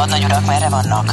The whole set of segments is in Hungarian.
Hadnagyurak merre vannak?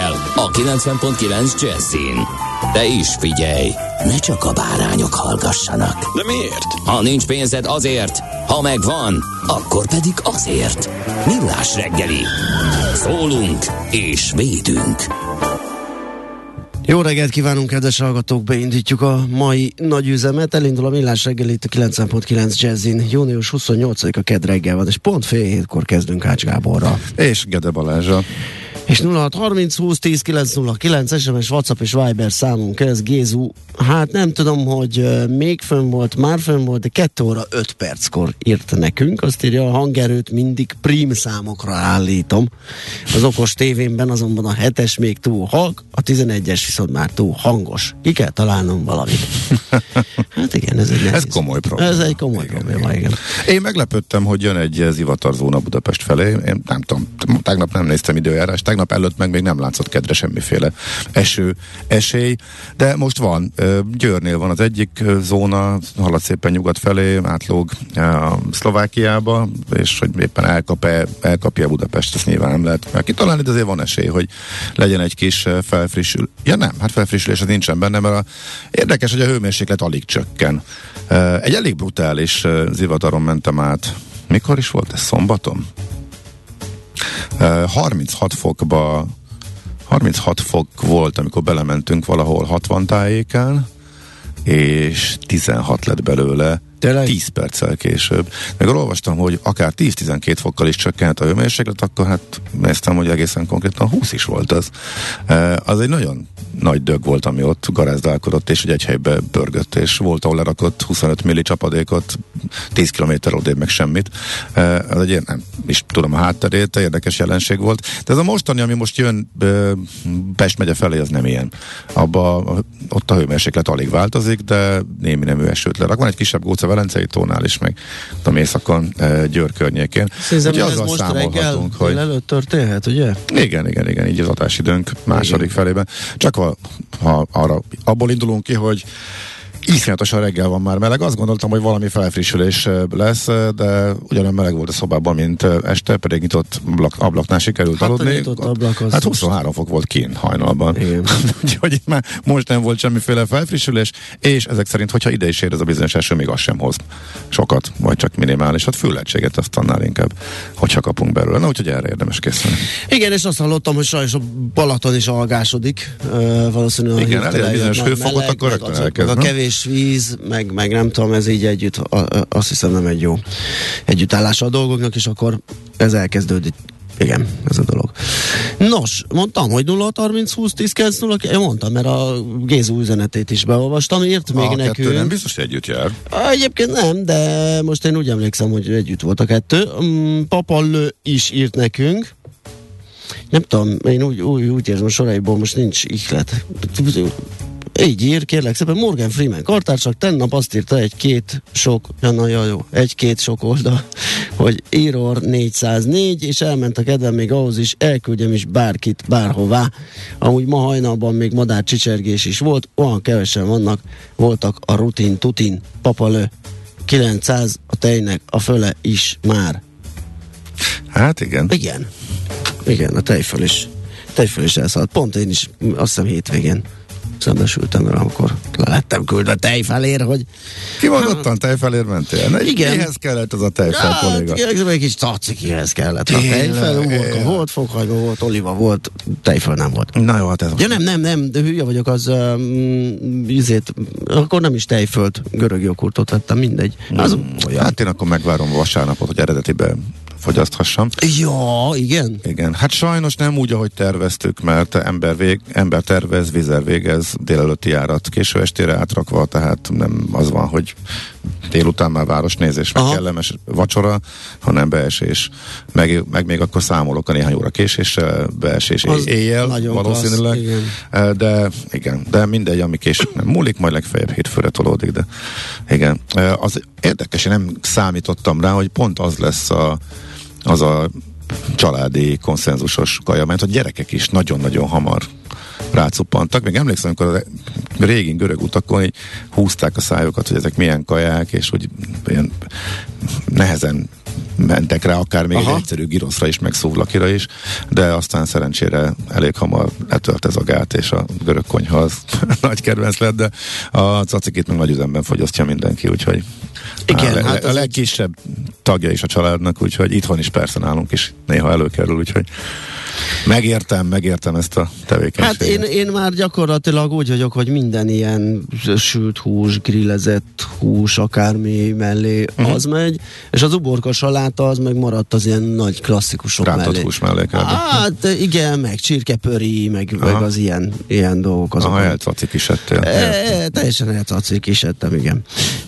a 90.9 Jazzin. De is figyelj, ne csak a bárányok hallgassanak. De miért? Ha nincs pénzed azért, ha megvan, akkor pedig azért. Millás reggeli. Szólunk és védünk. Jó reggelt kívánunk, kedves hallgatók! Beindítjuk a mai nagy üzemet. Elindul a millás reggel itt a 9.9 Jazzin. Június 28-a kedd reggel van, és pont fél hétkor kezdünk Ács Gáborra. És Gede Balázsa. És 0630 20 10 909 SMS, WhatsApp és Viber számunk ez, Gézu. Hát nem tudom, hogy még fönn volt, már fönn volt, de 2 óra 5 perckor írt nekünk. Azt írja, a hangerőt mindig prim számokra állítom. Az okos tévémben azonban a 7-es még túl hang, a 11-es viszont már túl hangos. Ki kell találnom valamit. Hát igen, ez egy Ez komoly probléma. Ez egy komoly igen, probléma, igen. Én meglepődtem, hogy jön egy zivatarzóna Budapest felé. Én nem tudom, tegnap nem néztem időjárást, tegnap előtt meg még nem látszott kedre semmiféle eső, esély, de most van. Győrnél van az egyik zóna, halad szépen nyugat felé, átlóg Szlovákiába, és hogy éppen elkap-e, elkapja Budapest, ezt nyilván nem lehet meg kitalálni, de azért van esély, hogy legyen egy kis felfrissül. Ja nem, hát felfrissülés az nincsen benne, mert a, érdekes, hogy a hőmérséklet alig csökken. Egy elég brutális zivataron mentem át. Mikor is volt ez? Szombaton? 36 fokba 36 fok volt, amikor belementünk valahol 60 tájékán, és 16 lett belőle Tényleg? 10 perccel később. Meg olvastam, hogy akár 10-12 fokkal is csökkent a hőmérséklet, akkor hát néztem, hogy egészen konkrétan 20 is volt az. Az egy nagyon nagy dög volt, ami ott garázdálkodott, és egy helybe pörgött, és volt, ahol lerakott 25 milli csapadékot, 10 km odébb meg semmit. Az egy, nem is tudom a hátterét, érdekes jelenség volt. De ez a mostani, ami most jön Pest megye felé, az nem ilyen. Abba, ott a hőmérséklet alig változik, de némi nemű esőt lerak. Van egy kisebb góca Velencei tónál is, meg tudom, északon Győr környékén. Szerintem ez most reggel hogy... előtt történhet, ugye? Igen, igen, igen, így az adásidőnk második igen. felében. Csak ha, ha arra, abból indulunk ki, hogy Iszonyatosan reggel van már meleg. Azt gondoltam, hogy valami felfrissülés lesz, de ugyanolyan meleg volt a szobában, mint este, pedig nyitott ablak, ablaknál sikerült hát aludni. Nyitott ablak az hát 23 fok volt kín hajnalban. Úgyhogy már most nem volt semmiféle felfrissülés, és ezek szerint, hogyha ide is ér ez a bizonyos eső, még az sem hoz sokat, vagy csak minimális. Hát füllettséget azt annál inkább, hogyha kapunk belőle. Na, úgyhogy erre érdemes készülni. Igen, és azt hallottam, hogy sajnos a Balaton is algásodik. Uh, valószínűleg Igen, elég bizonyos hőfokot, akkor rögtön elkezd. A kevés kevés víz, meg, meg nem tudom, ez így együtt, azt hiszem nem egy jó együttállása a dolgoknak, és akkor ez elkezdődik. Igen, ez a dolog. Nos, mondtam, hogy 0 30 20 10 9 0 Én mondtam, mert a Gézu üzenetét is beolvastam, írt még a nekünk. nem biztos, hogy együtt jár. Egyébként nem, de most én úgy emlékszem, hogy együtt volt a kettő. Mm, Papallő is írt nekünk. Nem tudom, én úgy, úgy, úgy érzem a soraiból most nincs ihlet így ír, kérlek szépen, Morgan Freeman kartársak tennap azt írta egy-két sok, ja, na, ja, jó, egy-két sok oldal, hogy Error 404, és elment a kedvem még ahhoz is, elküldjem is bárkit, bárhová. Amúgy ma hajnalban még madár csicsergés is volt, olyan kevesen vannak, voltak a rutin tutin, papalő, 900 a tejnek, a föle is már. Hát igen. Igen. Igen, a tejföl is. Tejföl is elszállt. Pont én is, azt hiszem hétvégén szembesültem vele, amikor lettem küldve tejfelér, hogy... Kimondottan tejfelér mentél? Ne, igen. Mihez kellett az a tejfel, ja, kolléga? Igen, egy kis cacikihez kellett. A tejfel, uborka volt, fokhajba volt, oliva volt, tejfel nem volt. Na jó, hát ez Ja nem, nem, nem, de hülye vagyok, az um, ízét, akkor nem is tejfölt, görög joghurtot vettem, mindegy. Az, hát én akkor megvárom vasárnapot, hogy eredetiben fogyaszthassam. Ja, igen. Igen, hát sajnos nem úgy, ahogy terveztük, mert ember, vég, ember tervez, vizer végez, délelőtti járat késő estére átrakva, tehát nem az van, hogy délután már városnézés, meg Aha. kellemes vacsora, hanem beesés. Meg, meg még akkor számolok a néhány óra késéssel, beesés Az éjjel valószínűleg. klassz, igen. De igen, de mindegy, ami később nem múlik, majd legfeljebb hétfőre tolódik, de igen. Az érdekes, én nem számítottam rá, hogy pont az lesz a, az a családi konszenzusos kaja, mert a gyerekek is nagyon-nagyon hamar rácuppantak. Még emlékszem, amikor a régi görög utakon így húzták a szájukat, hogy ezek milyen kaják, és hogy ilyen nehezen mentek rá, akár még Aha. egy egyszerű giroszra is, meg szuvlakira is, de aztán szerencsére elég hamar letölt ez a gát, és a görög konyha az nagy kedvenc lett, de a cacikit meg nagy üzemben fogyasztja mindenki, úgyhogy Igen, a, le, hát a legkisebb tagja is a családnak, úgyhogy itthon is persze nálunk is néha előkerül, úgyhogy megértem, megértem ezt a tevékenységet. Hát én, én már gyakorlatilag úgy vagyok, hogy minden ilyen sült hús, grillezett hús, akármi mellé uh-huh. az megy, és az uborka saláta az meg maradt az ilyen nagy klasszikusok Rántott mellé. hús mellé kell. Hát igen, meg csirkepöri, meg, meg Aha. az ilyen, ilyen dolgok. Azok Aha, elcacik is ettél. E, e, teljesen elcacsik is ettem, igen.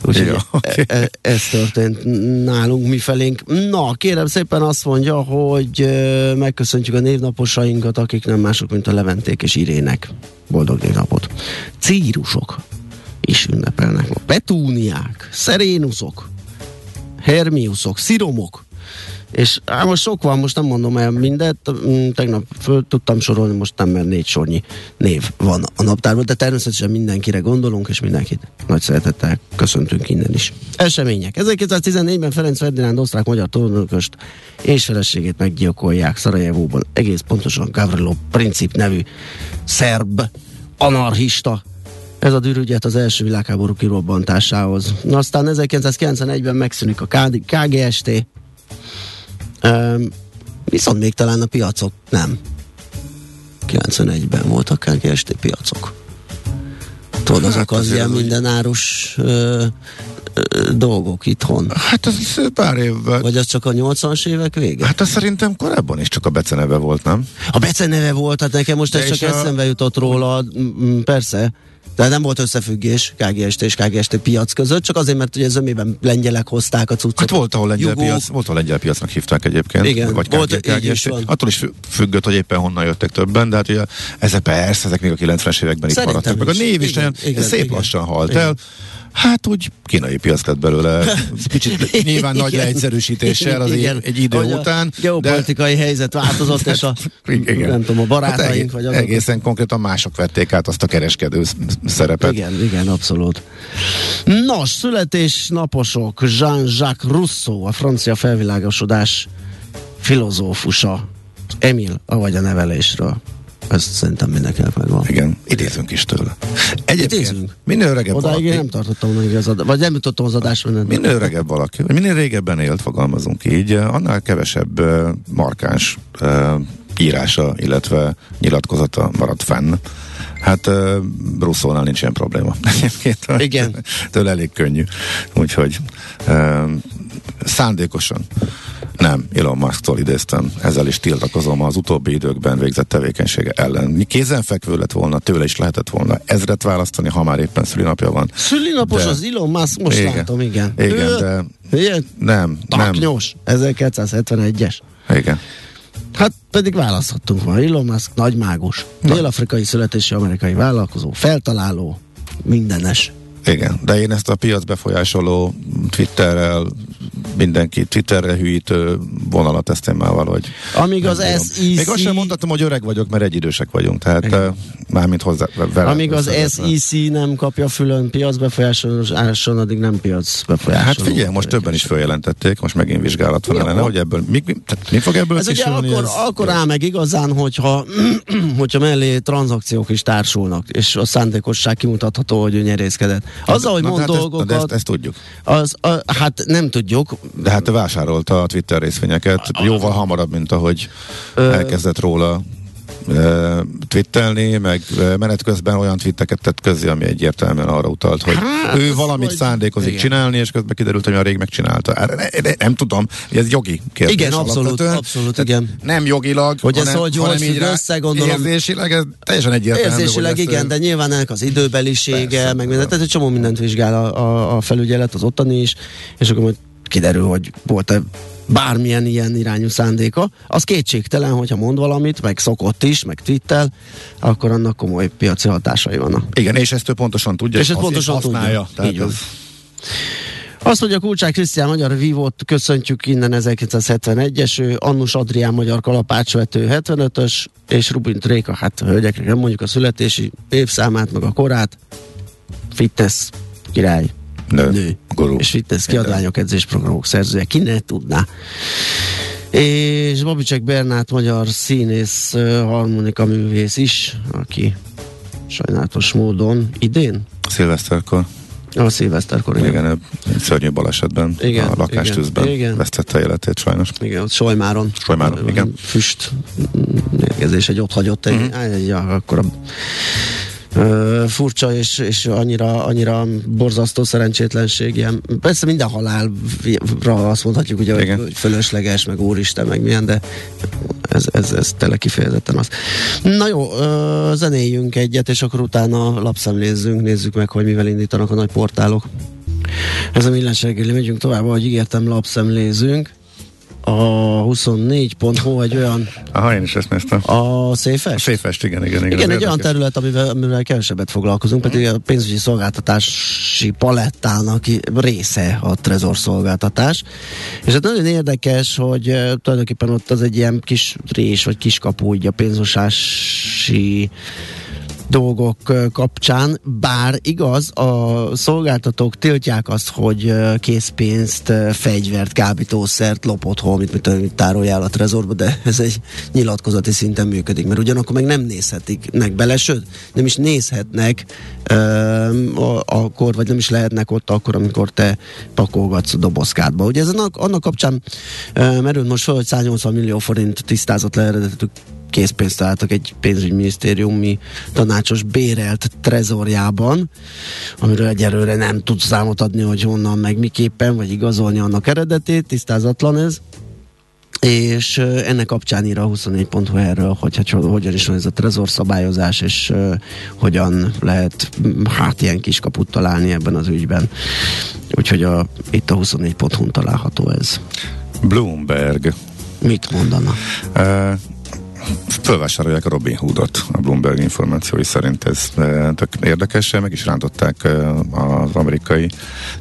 Úgyhogy Ja, oké. okay. e, ez történt nálunk, mi felénk. Na, kérem szépen azt mondja, hogy e, megköszöntjük a névnaposainkat, akik nem mások, mint a Leventék és Irének. Boldog névnapot. Círusok is ünnepelnek. Petúniák, szerénuszok, hermiuszok, sziromok, és hát most sok van, most nem mondom el mindet, mm, tegnap föl tudtam sorolni, most nem, mert négy sornyi név van a naptárban, de természetesen mindenkire gondolunk, és mindenkit nagy szeretettel köszöntünk innen is. Események. 1914-ben Ferenc Ferdinánd osztrák-magyar trónörököst és feleségét meggyilkolják Szarajevóban, egész pontosan Gavrilo Princip nevű szerb anarchista ez a dűrügyet az első világháború kirobbantásához. Aztán 1991-ben megszűnik a KGST, viszont még talán a piacok nem. 91-ben voltak KGST piacok. Tudod, azok Hát az ilyen mindenárus dolgok itthon. Hát az pár évvel. Vagy az csak a 80-as évek vége? Hát az szerintem korábban is csak a beceneve volt, nem? A beceneve volt, hát nekem most De ez csak a- eszembe jutott róla, mm, mm, persze. De nem volt összefüggés KGST és KGST piac között, csak azért, mert ugye zömében lengyelek hozták a cuccot. Hát volt, ahol lengyel Jugók. piac, volt, ahol lengyel piacnak hívták egyébként. Igen, vagy volt, KG, is KGST. van. Attól is fü- függött, hogy éppen honnan jöttek többen, de hát ugye ezek persze, ezek még a 90-es években itt maradtak. Meg a is. név is Igen, nagyon igen, szép igen. lassan halt Igen. el. Hát úgy kínai piac lett belőle. Kicsit nyilván nagy leegyszerűsítéssel az Igen. egy, idő Hogy a után. Geopolitikai helyzet változott, és a, Igen. nem tudom, a barátaink, hát egész, vagy azok. egészen konkrétan mások vették át azt a kereskedő sz- szerepet. Igen, igen, abszolút. Nos, születésnaposok Jean-Jacques Rousseau, a francia felvilágosodás filozófusa. Emil, avagy a nevelésről. Ez szerintem mindenkinek megvan. Igen, idézünk is tőle. Egyébként Idézünk? minél öregebb Odáig valaki, én nem tartottam meg az adás, vagy nem jutottam az adásmenetet. minél öregebb valaki, minél régebben élt, fogalmazunk így, annál kevesebb markáns írása, illetve nyilatkozata maradt fenn. Hát uh, Russzónál nincs ilyen probléma. Egyébként Igen. Tőle elég könnyű. Úgyhogy uh, szándékosan nem, Elon Musk-tól idéztem, ezzel is tiltakozom az utóbbi időkben végzett tevékenysége ellen. Kézenfekvő lett volna, tőle is lehetett volna ezret választani, ha már éppen szülinapja van. Szülinapos De- az Elon Musk, most Igen. látom, igen. Igen, Ő, de Ilyen nem, nem. taknyos, 1271-es. Igen. Hát pedig választhattunk ma. Elon Musk nagy mágus, dél-afrikai születésű amerikai vállalkozó, feltaláló, mindenes. Igen, de én ezt a piac befolyásoló Twitterrel, mindenki Twitterre hűítő vonalat ezt én már valahogy Amíg az. SEC Még azt sem mondhatom, hogy öreg vagyok, mert egyidősek vagyunk, tehát Igen. mármint hozzá vele. Amíg az. SEC nem kapja fülön piacbefolyásoláson, addig nem piac befolyásoló. Hát figyelj, most többen is feljelentették, most megint vizsgálat van ellene, hogy ebből mi, mi, tehát mi fog ebből Ez ugye akkor, ez- akkor áll meg igazán, hogyha, hogyha mellé tranzakciók is társulnak, és a szándékosság kimutatható, hogy ő nyerészkedett. Azzal, hogy mond de ezt- dolgokat, De ezt, ezt tudjuk. az, a, hát nem tudjuk. De hát vásárolta a Twitter részvényeket jóval hamarabb, mint ahogy Ö, elkezdett róla uh, twittelni, meg menet közben olyan twitteket tett közé, ami egyértelműen arra utalt, hogy Hát, ő valamit vagy- szándékozik igen. csinálni, és közben kiderült, hogy a rég megcsinálta. Hát, ne, ne, nem tudom, ez jogi kérdés. Igen, abszolút, abszolút, igen. Nem jogilag, Hogy ez hanem, hogy jól hanem így össze, gondolom. Érzésileg ez teljesen egyértelmű. Érzésileg hogy ezt, igen, de nyilván ennek az időbelisége, Persze. meg minden, tehát egy csomó mindent vizsgál a, a, a felügyelet, az ottani is, és akkor majd kiderül, hogy volt-e bármilyen ilyen irányú szándéka. Az kétségtelen, hogyha mond valamit, meg szokott is, meg twittel, akkor annak komoly piaci hatásai vannak. Igen, és ezt ő pontosan tudja, És ezt pontosan használja. tudja. Tehát Így ez, Azt mondja, Kulcsák Krisztián magyar vívót köszöntjük innen 1971-es, ő Annus Adrián magyar kalapácsvető 75-ös, és Rubin Tréka, hát hölgyekre nem mondjuk a születési évszámát, meg a korát, fitness király, Nő. nő, Gurú. és fitness kiadványok, edzésprogramok szerzője, ki ne tudná. És Babicsek Bernát, magyar színész, harmonika művész is, aki sajnálatos módon idén, szilveszterkor, a szilveszterkor, igen. igen, egy szörnyű balesetben, Igen, a lakástűzben igen, igen. vesztette életét sajnos. Igen, ott Solymáron. Solymáron, igen. Füst mérgezés, egy ott hagyott egy, uh-huh. egy akkor a furcsa és, és annyira, annyira borzasztó szerencsétlenség. Ilyen. Persze minden halálra azt mondhatjuk, ugye, hogy, Igen. hogy fölösleges, meg úristen, meg milyen, de ez, ez, ez tényleg kifejezetten az. Na jó, ö, zenéljünk egyet, és akkor utána lapszemlézzünk, nézzük meg, hogy mivel indítanak a nagy portálok. Ez a millás reggeli, megyünk tovább, ahogy ígértem, lapszemlézünk. A 24.hu egy olyan, Aha, én is ezt néztem. a széfes? Széfest, igen, igen, igen. Igen, egy olyan érdekes. terület, amivel, amivel kevesebbet foglalkozunk, pedig a pénzügyi szolgáltatási palettának része a trezor szolgáltatás. És hát nagyon érdekes, hogy eh, tulajdonképpen ott az egy ilyen kis rés, vagy kiskapu így a pénzmosási dolgok kapcsán, bár igaz, a szolgáltatók tiltják azt, hogy készpénzt, fegyvert, kábítószert lop otthon, amit mit tároljál a trezorba, de ez egy nyilatkozati szinten működik, mert ugyanakkor meg nem nézhetik nek bele, sőt, nem is nézhetnek ö, akkor, vagy nem is lehetnek ott akkor, amikor te pakolgatsz a dobozkádba. Ugye ez annak, annak kapcsán ö, merül most fel, hogy 180 millió forint tisztázott le eredetük készpénzt találtak egy pénzügyminisztériumi tanácsos bérelt trezorjában, amiről egyelőre nem tud számot adni, hogy honnan, meg miképpen, vagy igazolni annak eredetét, tisztázatlan ez. És ennek kapcsán ír a 24.hu erről, hogy hát, hogyan is van ez a trezor szabályozás, és ö, hogyan lehet hát ilyen kis kaput találni ebben az ügyben. Úgyhogy a, itt a 24.hu-n található ez. Bloomberg. Mit mondana? Uh, fölvásárolják a Robin Hoodot, a Bloomberg információi szerint ez uh, tök érdekes, meg is rántották uh, az amerikai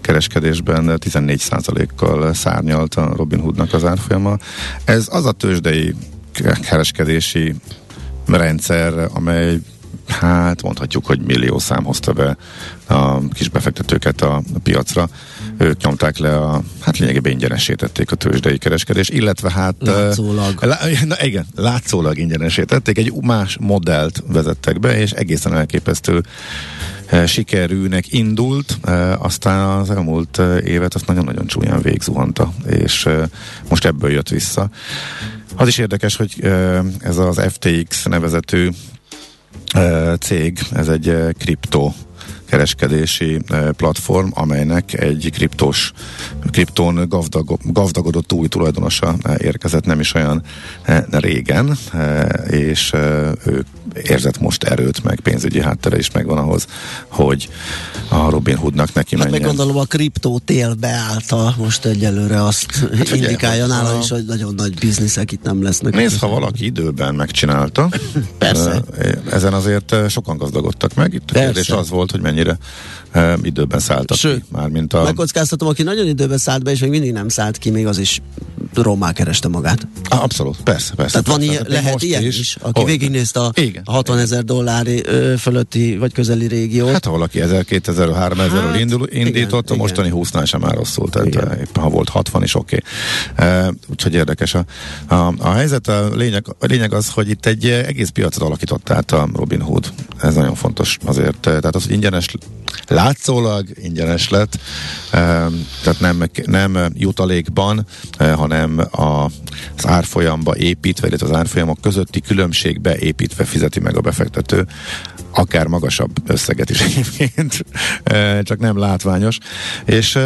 kereskedésben 14%-kal szárnyalt a Robin Hoodnak az árfolyama. Ez az a tőzsdei kereskedési rendszer, amely hát mondhatjuk, hogy millió szám hozta be a kis befektetőket a piacra. Ők nyomták le a, hát lényegében ingyenesítették a tőzsdei kereskedés, illetve hát... Látszólag. Lá, na igen, látszólag ingyenesítették, egy más modellt vezettek be, és egészen elképesztő sikerűnek indult, aztán az elmúlt évet azt nagyon-nagyon csúnyán végzuhanta, és most ebből jött vissza. Az is érdekes, hogy ez az FTX nevezetű cég, ez egy kriptó kereskedési eh, platform, amelynek egy kriptos, kriptón gazdag, gazdagodott új tulajdonosa eh, érkezett nem is olyan eh, régen, és eh, ő érzett most erőt, meg pénzügyi háttere is megvan ahhoz, hogy a Robin Hoodnak neki Hát meg menjen. gondolom a kriptó tél beállta most egyelőre azt hát indikálja hogy nála a- is, hogy nagyon nagy bizniszek itt nem lesznek. Nézd, ha valaki időben megcsinálta, Persze. eh, ezen azért eh, sokan gazdagodtak meg. Itt a Persze. kérdés az volt, hogy mennyire eh, időben szálltak Sőt, ki. Mármint a... Megkockáztatom, aki nagyon időben szállt be, és még mindig nem szállt ki, még az is rommá kereste magát. Ah, abszolút, persze, persze. Tehát van persze. ilyen, még lehet ilyen is, is aki Hogy? végignézte a Igen. 60 ezer dollári ö, fölötti vagy közeli régiót. Hát ha valaki 1000 2000 3000 Hát, indul, indított, igen, a mostani 20-nál sem áll rosszul, tehát Igen. igen. éppen ha volt 60 is oké. Okay. Uh, úgyhogy érdekes a, a, a helyzet, a lényeg, a lényeg az, hogy itt egy egész piacot alakított át a Robin Hood. ez nagyon fontos azért. Tehát az, hogy ingyenes, látszólag ingyenes lett, tehát nem, nem jutalékban, hanem a, az árfolyamba építve, illetve az árfolyamok közötti különbségbe építve fizeti meg a befektető akár magasabb összeget is egyébként, csak nem látványos. És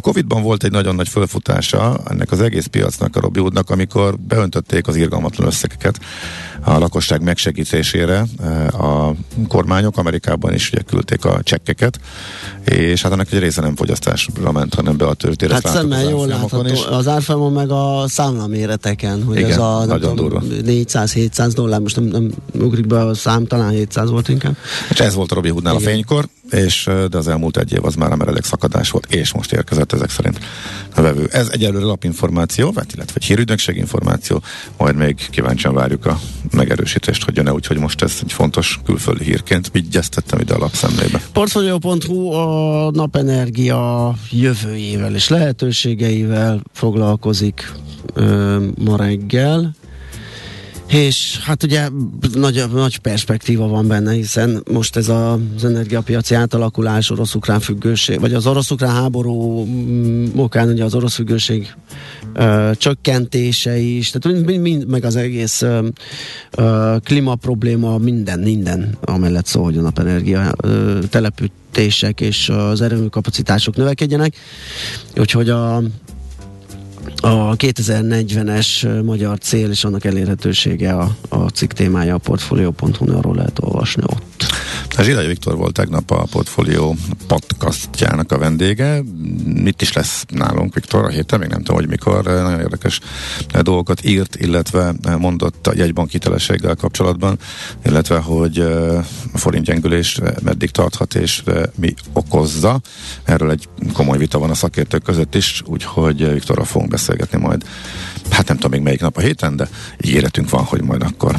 Covid-ban volt egy nagyon nagy fölfutása ennek az egész piacnak, a Robinhoodnak, amikor beöntötték az irgalmatlan összegeket a lakosság megsegítésére a kormányok, Amerikában is ugye küldték a csekkeket, és hát annak egy része nem fogyasztásra ment, hanem be a tőzsdére. Hát szemmel jól látható, is. az árfolyamon meg a számlaméreteken, hogy Igen, ez a 400-700 dollár, most nem, nem ugrik be a szám, talán 700 volt inkább. És ez volt a Robi Hoodnál a fénykor, és de az elmúlt egy év az már a meredek szakadás volt, és most érkezett ezek szerint a vevő. Ez egyelőre lapinformáció, vagy illetve egy hírügynökség információ, majd még kíváncsian várjuk a megerősítést, hogy jön-e, úgyhogy most ez egy fontos külföldi hírként vigyeztettem ide a lapszemlébe. Portfolio.hu a napenergia jövőjével és lehetőségeivel foglalkozik ö, ma reggel. És hát ugye nagy, nagy perspektíva van benne, hiszen most ez a, az energiapiaci átalakulás, orosz-ukrán függőség, vagy az orosz-ukrán háború mm, okán ugye az orosz függőség ö, csökkentése is, tehát mind, mind, meg az egész ö, ö, klímaprobléma, minden, minden amellett szól, hogy a napenergia ö, telepítések és az erőműkapacitások növekedjenek. Úgyhogy a a 2040-es magyar cél és annak elérhetősége a, a cikk témája a portfolio.hu, arról lehet olvasni ott. Zsilai Viktor volt tegnap a Portfolio podcastjának a vendége. Mit is lesz nálunk Viktor a héten? Még nem tudom, hogy mikor. Nagyon érdekes dolgokat írt, illetve mondott a jegybank hitelességgel kapcsolatban, illetve hogy a forint gyengülés meddig tarthat és mi okozza. Erről egy komoly vita van a szakértők között is, úgyhogy Viktorra fogunk beszélgetni majd. Hát nem tudom még melyik nap a héten, de ígéretünk van, hogy majd akkor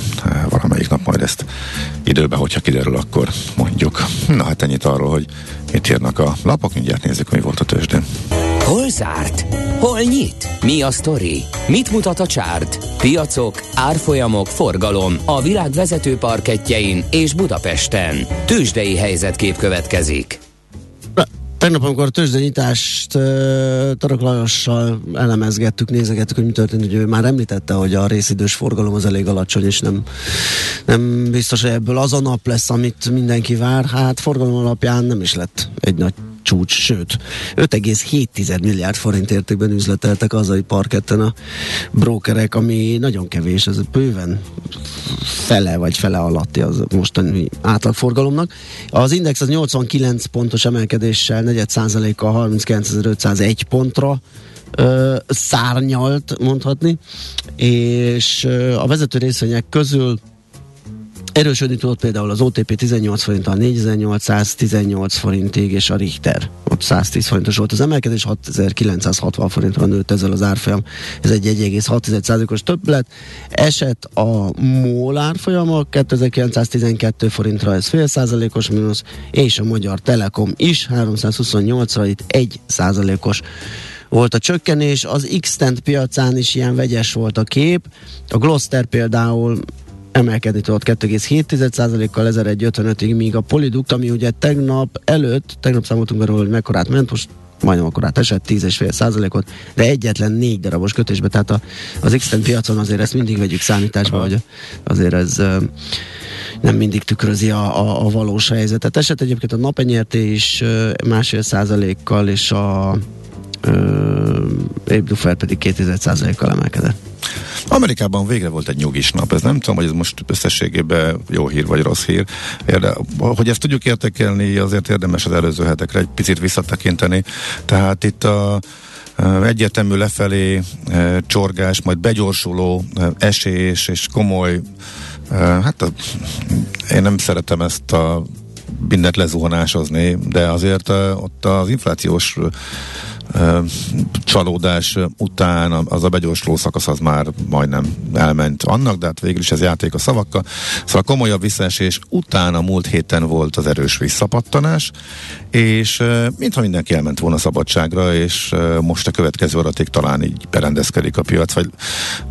valamelyik nap majd ezt időbe, hogyha kiderül, akkor mondjuk. Na hát ennyit arról, hogy mit írnak a lapok, mindjárt nézzük, mi volt a tőzsdén. Hol zárt? Hol nyit? Mi a sztori? Mit mutat a csárt? Piacok, árfolyamok, forgalom a világ vezető parketjein és Budapesten. Tőzsdei helyzetkép következik. Tegnap, amikor a tőzsdenyitást Tarak Lajossal elemezgettük, nézegettük, hogy mi történt, hogy ő már említette, hogy a részidős forgalom az elég alacsony, és nem, nem biztos, hogy ebből az a nap lesz, amit mindenki vár. Hát forgalom alapján nem is lett egy nagy csúcs, sőt 5,7 milliárd forint értékben üzleteltek hazai parketten a brókerek, ami nagyon kevés, ez bőven fele vagy fele alatti az mostani átlagforgalomnak. Az Index az 89 pontos emelkedéssel, 4 kal 39.501 pontra ö, szárnyalt, mondhatni, és ö, a vezető részvények közül Erősödni tudott például az OTP 18 forinttal 4818 forintig, és a Richter ott 110 forintos volt az emelkedés, 6960 forintra nőtt ezzel az árfolyam, ez egy 1,6%-os többlet. Esett a MOL árfolyama 2912 forintra, ez fél százalékos mínusz, és a Magyar Telekom is 328-ra, itt 1 százalékos volt a csökkenés, az x piacán is ilyen vegyes volt a kép. A Gloster például emelkedni tudott 2,7%-kal 1155-ig, míg a Poliduct, ami ugye tegnap előtt, tegnap számoltunk arról, hogy mekkorát ment, most majdnem akkor át esett 10,5 százalékot, de egyetlen négy darabos kötésbe, tehát a, az x piacon azért ezt mindig vegyük számításba, hogy azért ez nem mindig tükrözi a, a, a valós helyzetet. Esett egyébként a napenyerté is másfél százalékkal, és a Ébdufer pedig 2 kal emelkedett. Amerikában végre volt egy nyugis nap, ez nem tudom, hogy ez most összességében jó hír vagy rossz hír. Érde, hogy ezt tudjuk értékelni, azért érdemes az előző hetekre egy picit visszatekinteni. Tehát itt a egyértelmű lefelé csorgás, majd begyorsuló esés és komoly hát én nem szeretem ezt a mindent lezuhanásozni, de azért ott az inflációs csalódás után az a begyorsuló szakasz az már majdnem elment annak, de hát végül is ez játék a szavakkal. Szóval a komolyabb visszaesés után a múlt héten volt az erős visszapattanás, és mintha mindenki elment volna szabadságra, és most a következő adatig talán így berendezkedik a piac, vagy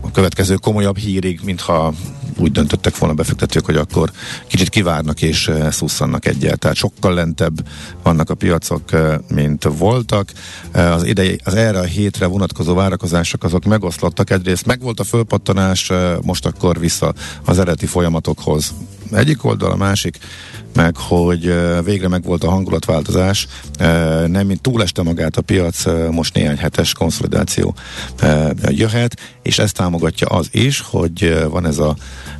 a következő komolyabb hírig, mintha úgy döntöttek volna befektetők, hogy akkor kicsit kivárnak és szusszannak egyet. Tehát sokkal lentebb vannak a piacok, mint voltak. Az, idei, az erre a hétre vonatkozó várakozások azok megoszlottak. Egyrészt megvolt a fölpattanás, most akkor vissza az eredeti folyamatokhoz. Egyik oldal, a másik meg hogy végre megvolt a hangulatváltozás, nem túleste magát a piac, most néhány hetes konszolidáció jöhet, és ezt támogatja az is, hogy van ez a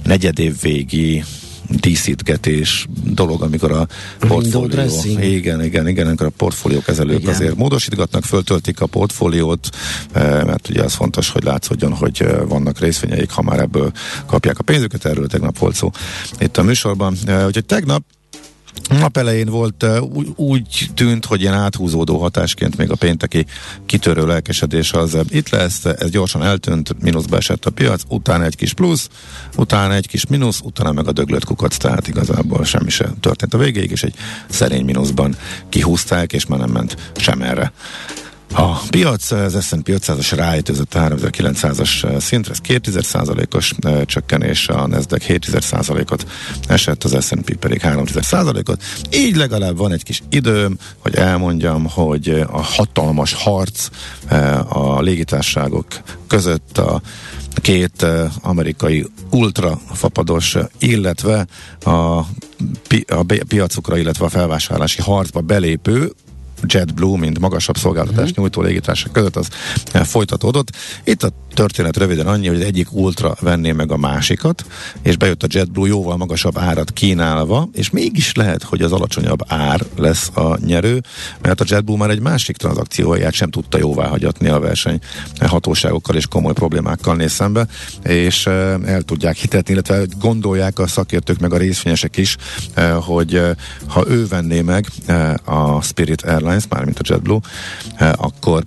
negyedév végi díszítgetés dolog, amikor a portfólió, igen, igen, igen, amikor a portfóliókezelők igen. azért módosítgatnak, föltöltik a portfóliót, mert ugye az fontos, hogy látszódjon, hogy vannak részvényeik, ha már ebből kapják a pénzüket, erről tegnap volt szó itt a műsorban. Úgyhogy tegnap Nap elején volt, úgy, tűnt, hogy ilyen áthúzódó hatásként még a pénteki kitörő lelkesedés az itt lesz, ez gyorsan eltűnt, mínuszba esett a piac, utána egy kis plusz, utána egy kis mínusz, utána meg a döglött kukac, tehát igazából semmi se történt a végéig, és egy szerény mínuszban kihúzták, és már nem ment sem erre. A piac, az S&P 500-as rájtőzött a 3900-as szintre, ez 2,1%-os csökkenés, a Nasdaq 7,1%-ot esett, az S&P pedig 3,1%-ot. Így legalább van egy kis időm, hogy elmondjam, hogy a hatalmas harc a légitárságok között a két amerikai ultrafapados, illetve a, pi- a piacukra, illetve a felvásárlási harcba belépő JetBlue, mint magasabb szolgáltatás mm. nyújtó légitársak között, az folytatódott. Itt a történet röviden annyi, hogy az egyik ultra venné meg a másikat, és bejött a JetBlue jóval magasabb árat kínálva, és mégis lehet, hogy az alacsonyabb ár lesz a nyerő, mert a JetBlue már egy másik tranzakcióját sem tudta jóvá hagyatni a verseny hatóságokkal és komoly problémákkal néz szembe, és el tudják hitetni, illetve gondolják a szakértők meg a részvényesek is, hogy ha ő venné meg a Spirit Airlines, mármint a JetBlue, akkor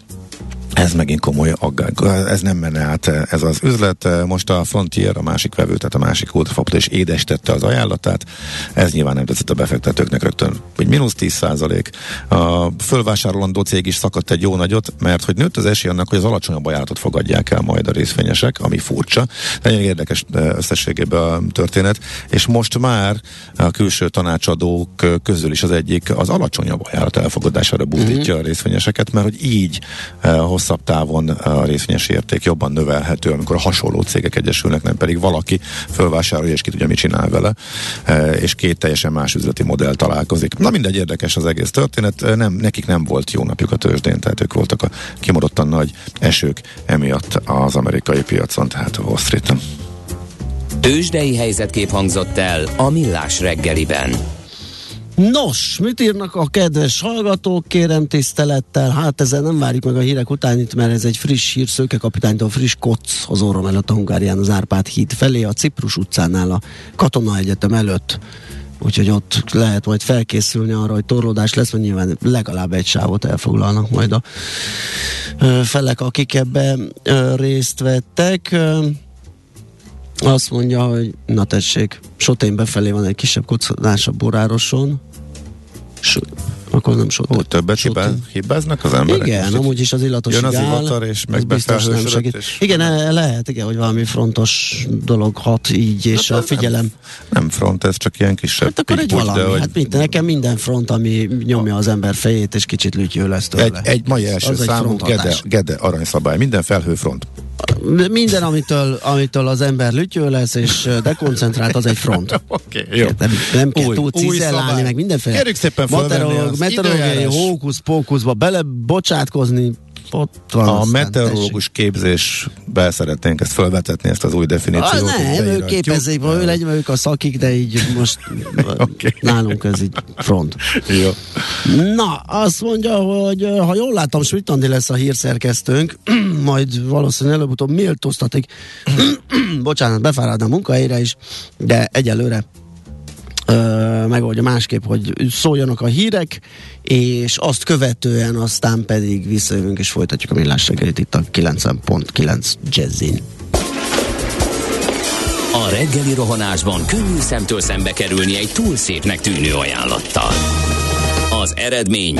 ez megint komoly aggály. Ez nem menne át ez az üzlet. Most a Frontier, a másik vevő, tehát a másik ultrafapot is édestette az ajánlatát. Ez nyilván nem tetszett a befektetőknek rögtön, hogy mínusz 10 százalék. A fölvásárolandó cég is szakadt egy jó nagyot, mert hogy nőtt az esély annak, hogy az alacsonyabb ajánlatot fogadják el majd a részvényesek, ami furcsa. Nagyon érdekes összességében a történet. És most már a külső tanácsadók közül is az egyik az alacsonyabb ajánlat elfogadására buzdítja mm-hmm. a részvényeseket, mert hogy így hosszabb távon a részvényes érték jobban növelhető, amikor a hasonló cégek egyesülnek, nem pedig valaki fölvásárolja, és ki tudja, mit csinál vele, e, és két teljesen más üzleti modell találkozik. Na mindegy, érdekes az egész történet, nem, nekik nem volt jó napjuk a tőzsdén, tehát ők voltak a kimaradottan nagy esők emiatt az amerikai piacon, tehát a Wall Street-en. Tőzsdei helyzetkép hangzott el a Millás reggeliben. Nos, mit írnak a kedves hallgatók, kérem tisztelettel, hát ezzel nem várjuk meg a hírek után itt, mert ez egy friss hír, Szőke kapitánytól friss koc az orrom előtt a Hungárián az Árpád híd felé, a Ciprus utcánál a Katona Egyetem előtt. Úgyhogy ott lehet majd felkészülni arra, hogy torlódás lesz, vagy nyilván legalább egy sávot elfoglalnak majd a felek, akik ebbe részt vettek. Azt mondja, hogy na tessék, Sotén befelé van egy kisebb kocodás a Borároson, 是。Akkor nem sotén. Úgy többet sotén. hibáznak az emberek? Igen, amúgy is az illatos Jön az illatar, és meg nem segít. És igen, e, lehet, igen, hogy valami frontos dolog hat így, és hát, a figyelem. Nem, nem front, ez csak ilyen kisebb Hát akkor egy valami, de, hogy... hát mint, nekem minden front, ami nyomja az ember fejét, és kicsit lütyő lesz tőle. Egy, egy mai első az számú Gede, Gede aranyszabály, minden felhőfront. Minden, amitől, amitől az ember lütyő lesz, és dekoncentrált, az egy front. Oké, okay, jó. Nem, nem kell túl cizellálni, meg mindenféle. Kérjük szépen meteorológiai hókusz-pókuszba belebocsátkozni, ott van a meteorológus képzésbe szeretnénk ezt felvetetni, ezt az új definíciót. Ah, nem, ők képezzék, ő legyen ők a szakik, de így most okay. nálunk ez így front. Jó. Na, azt mondja, hogy ha jól látom, Smitandi lesz a hírszerkesztőnk, majd valószínűleg előbb-utóbb méltóztatik, bocsánat, befáradna a munkahelyre is, de egyelőre megoldja másképp, hogy szóljanak a hírek, és azt követően aztán pedig visszajövünk és folytatjuk a millás reggelit itt a 90.9 Jazzin. A reggeli rohanásban könnyű szemtől szembe kerülni egy túl szépnek tűnő ajánlattal. Az eredmény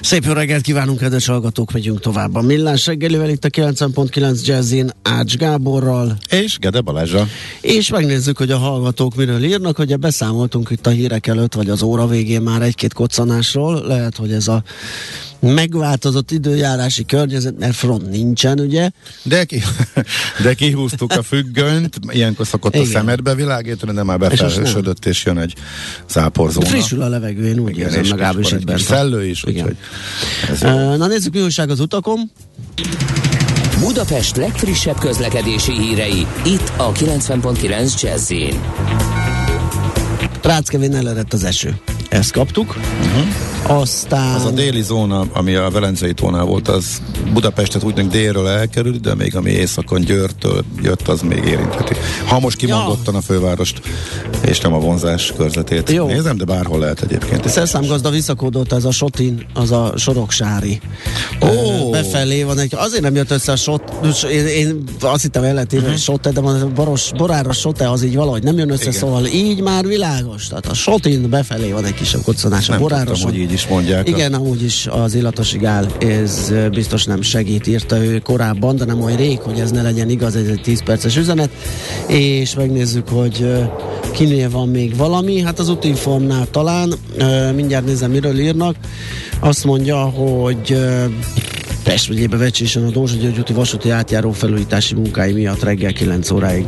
Szép jó reggelt kívánunk, kedves hallgatók, megyünk tovább. A Millás reggelivel itt a 90.9 Jazzin Ács Gáborral. És Gede Balázsa. És megnézzük, hogy a hallgatók miről írnak. Ugye beszámoltunk itt a hírek előtt, vagy az óra végén már egy-két koccanásról. Lehet, hogy ez a megváltozott időjárási környezet, mert front nincsen, ugye? De, ki, de kihúztuk a függönyt, ilyenkor szokott Igen. a szemedbe világítani, de már befelhősödött, és, és jön egy záporzóna. Frissül a levegő, én úgy Igen, érzem, legalábbis itt bent. Szellő is, úgyhogy Na nézzük, mi újság az utakon. Budapest legfrissebb közlekedési hírei, itt a 90.9 jazz Ráckevén eledett az eső. Ezt kaptuk. Uh-huh. Aztán... Az a déli zóna, ami a Velencei tónál volt, az Budapestet úgy délről elkerült, de még ami északon Győrtől jött, az még érintheti. Ha most kimondottan ja. a fővárost, és nem a vonzás körzetét Jó. nézem, de bárhol lehet egyébként. Szerszámgazda visszakódolt ez a Sotin, az a Soroksári. Ó! Oh. Befelé van egy, azért nem jött össze a Sot, én, én azt hittem ellentétben, uh-huh. Sote, de a boros, boráros Sote az így valahogy nem jön össze, Igen. szóval így már világos. Tehát a Sotin befelé van egy kisebb koccanás a boráros. hogy így is mondják. Igen, amúgy is az illatosi gál, ez biztos nem segít, írta ő korábban, de nem olyan rég, hogy ez ne legyen igaz, ez egy 10 perces üzenet, és megnézzük, hogy kinél van még valami, hát az útinformnál talán, mindjárt nézem, miről írnak, azt mondja, hogy Pest megyébe Vecsésen a Dózsa György úti vasúti átjáró felújítási munkái miatt reggel 9 óráig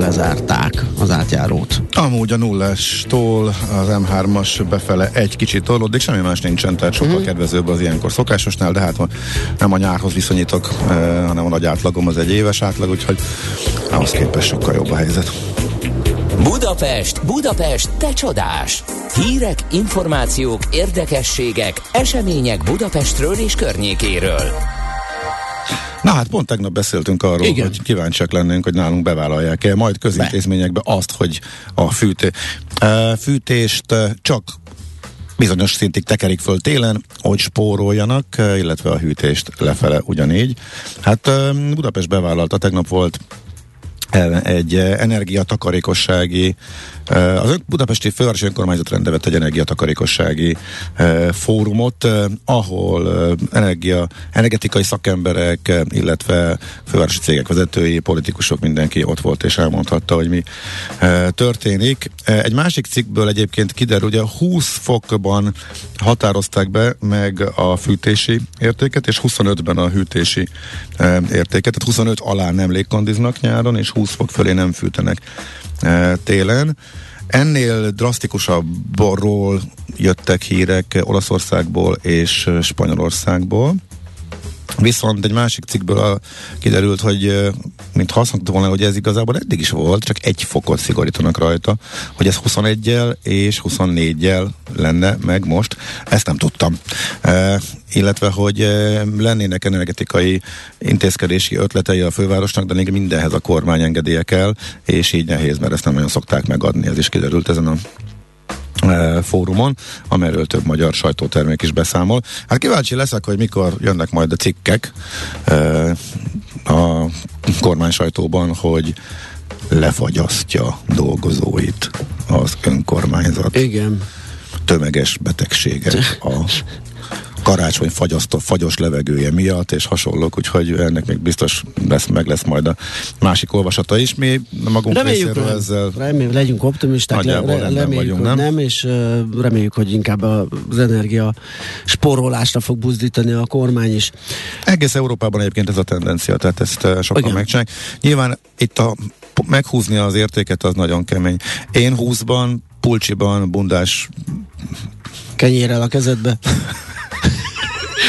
lezárták az átjárót. Amúgy a nullástól az M3-as befele egy kicsit torlódik, semmi más nincsen, tehát sokkal uh-huh. kedvezőbb az ilyenkor szokásosnál, de hát nem a nyárhoz viszonyítok, eh, hanem a nagy átlagom az egy éves átlag, úgyhogy ahhoz képest sokkal jobb a helyzet. Budapest, Budapest, te csodás! Hírek, információk, érdekességek, események Budapestről és környékéről. Na hát pont tegnap beszéltünk arról, Igen. hogy kíváncsiak lennénk, hogy nálunk bevállalják-e majd közintézményekbe azt, hogy a fűté, fűtést csak bizonyos szintig tekerik föl télen, hogy spóroljanak, illetve a hűtést lefele ugyanígy. Hát Budapest bevállalta, tegnap volt egy energiatakarékossági az Budapesti Fővárosi Önkormányzat rendevett egy energiatakarékossági fórumot, ahol energia, energetikai szakemberek, illetve fővárosi cégek vezetői, politikusok, mindenki ott volt és elmondhatta, hogy mi történik. Egy másik cikkből egyébként kiderül, hogy a 20 fokban határozták be meg a fűtési értéket, és 25-ben a hűtési értéket, tehát 25 alá nem légkondiznak nyáron, és 20 fok fölé nem fűtenek télen. Ennél drasztikusabbról jöttek hírek Olaszországból és Spanyolországból. Viszont egy másik cikkből a, kiderült, hogy mint használtuk volna, hogy ez igazából eddig is volt, csak egy fokot szigorítanak rajta, hogy ez 21-jel és 24-jel lenne meg most. Ezt nem tudtam. E, illetve, hogy lennének energetikai intézkedési ötletei a fővárosnak, de még mindenhez a kormány engedélye kell, és így nehéz, mert ezt nem nagyon szokták megadni. Ez is kiderült ezen a fórumon, amerről több magyar sajtótermék is beszámol. Hát kíváncsi leszek, hogy mikor jönnek majd a cikkek a kormány sajtóban, hogy lefagyasztja dolgozóit az önkormányzat. Igen. Tömeges betegségek a karácsony fagyasztó, fagyos levegője miatt, és hasonlók, úgyhogy ennek még biztos lesz, meg lesz majd a másik olvasata is. Mi magunk reméljük, részéről ezzel... Reméljük, legyünk optimisták, le, re, reméljük, vagyunk, nem? nem, és uh, reméljük, hogy inkább az energia spórolásra fog buzdítani a kormány is. Egész Európában egyébként ez a tendencia, tehát ezt uh, sokan Igen. megcsinálják. Nyilván itt a meghúzni az értéket az nagyon kemény. Én 20-ban, pulcsiban, bundás Kenyérrel a kezedbe.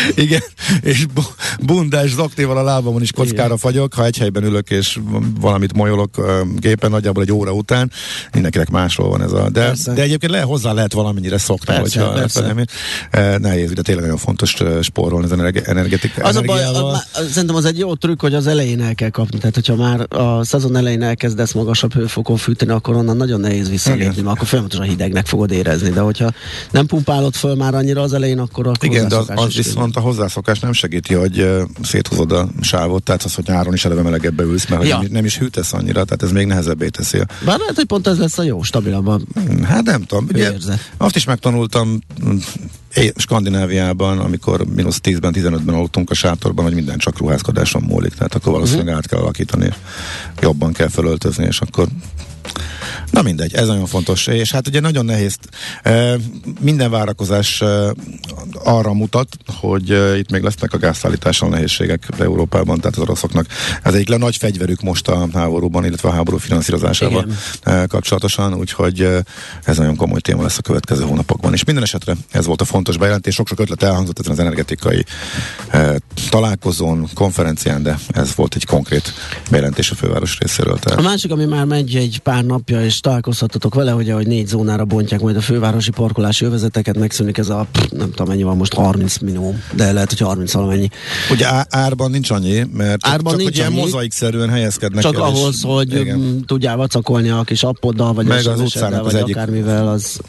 Igen, és bu- bundás zaktéval a lábamon is kockára fagyok, ha egy helyben ülök és valamit molyolok gépen nagyjából egy óra után, mindenkinek másról van ez a... De, Persze. de egyébként le, hozzá lehet valamennyire szokni, Persze, hogyha persze. nem, eh, nehéz, de tényleg nagyon fontos spórolni az energe- energetik, Az a baj, a, a, szerintem az egy jó trükk, hogy az elején el kell kapni. Tehát, hogyha már a szezon elején elkezdesz magasabb hőfokon fűteni, akkor onnan nagyon nehéz visszalépni, Igen. mert akkor folyamatosan hidegnek fogod érezni. De hogyha nem pumpálod föl már annyira az elején, akkor a Igen, de az, az is viszont a hozzászokás nem segíti, hogy széthúzod a sávot, tehát az, hogy nyáron is eleve melegebbe ülsz, mert Ja. nem, nem is hűtesz annyira, tehát ez még nehezebbé teszi. Bár lehet, hogy pont ez lesz a jó, stabilabban. Hát nem tudom, ugye, azt is megtanultam mm, é- Skandináviában, amikor mínusz 10-ben, 15-ben aludtunk a sátorban, hogy minden csak ruházkodáson múlik, tehát akkor valószínűleg Mhm. át kell alakítani, jobban kell fölöltözni, és akkor Na mindegy, ez nagyon fontos. És hát ugye nagyon nehéz. Minden várakozás arra mutat, hogy itt még lesznek a gázszállítással nehézségek Európában, tehát az oroszoknak. Ez egyik le nagy fegyverük most a háborúban, illetve a háború finanszírozásával e, kapcsolatosan, úgyhogy ez nagyon komoly téma lesz a következő hónapokban. És minden esetre ez volt a fontos bejelentés. Sok-sok ötlet elhangzott ezen az energetikai találkozón, konferencián, de ez volt egy konkrét bejelentés a főváros részéről. A Tehát másik, ami már megy egy pár napja, és találkozhatatok vele, hogy ahogy négy zónára bontják majd a fővárosi parkolási övezeteket, megszűnik ez a, pff, nem tudom mennyi van most, 30 minimum, de lehet, hogy 30 valamennyi. Ugye á- árban nincs annyi, mert csak, Árban csak nincs hogy ilyen annyi. mozaikszerűen helyezkednek Csak el, és- ahhoz, hogy igen, tudjál vacakolni a kis appoddal, vagy Meg az SMS-eddel, utcának az vagy egyik- akármivel, az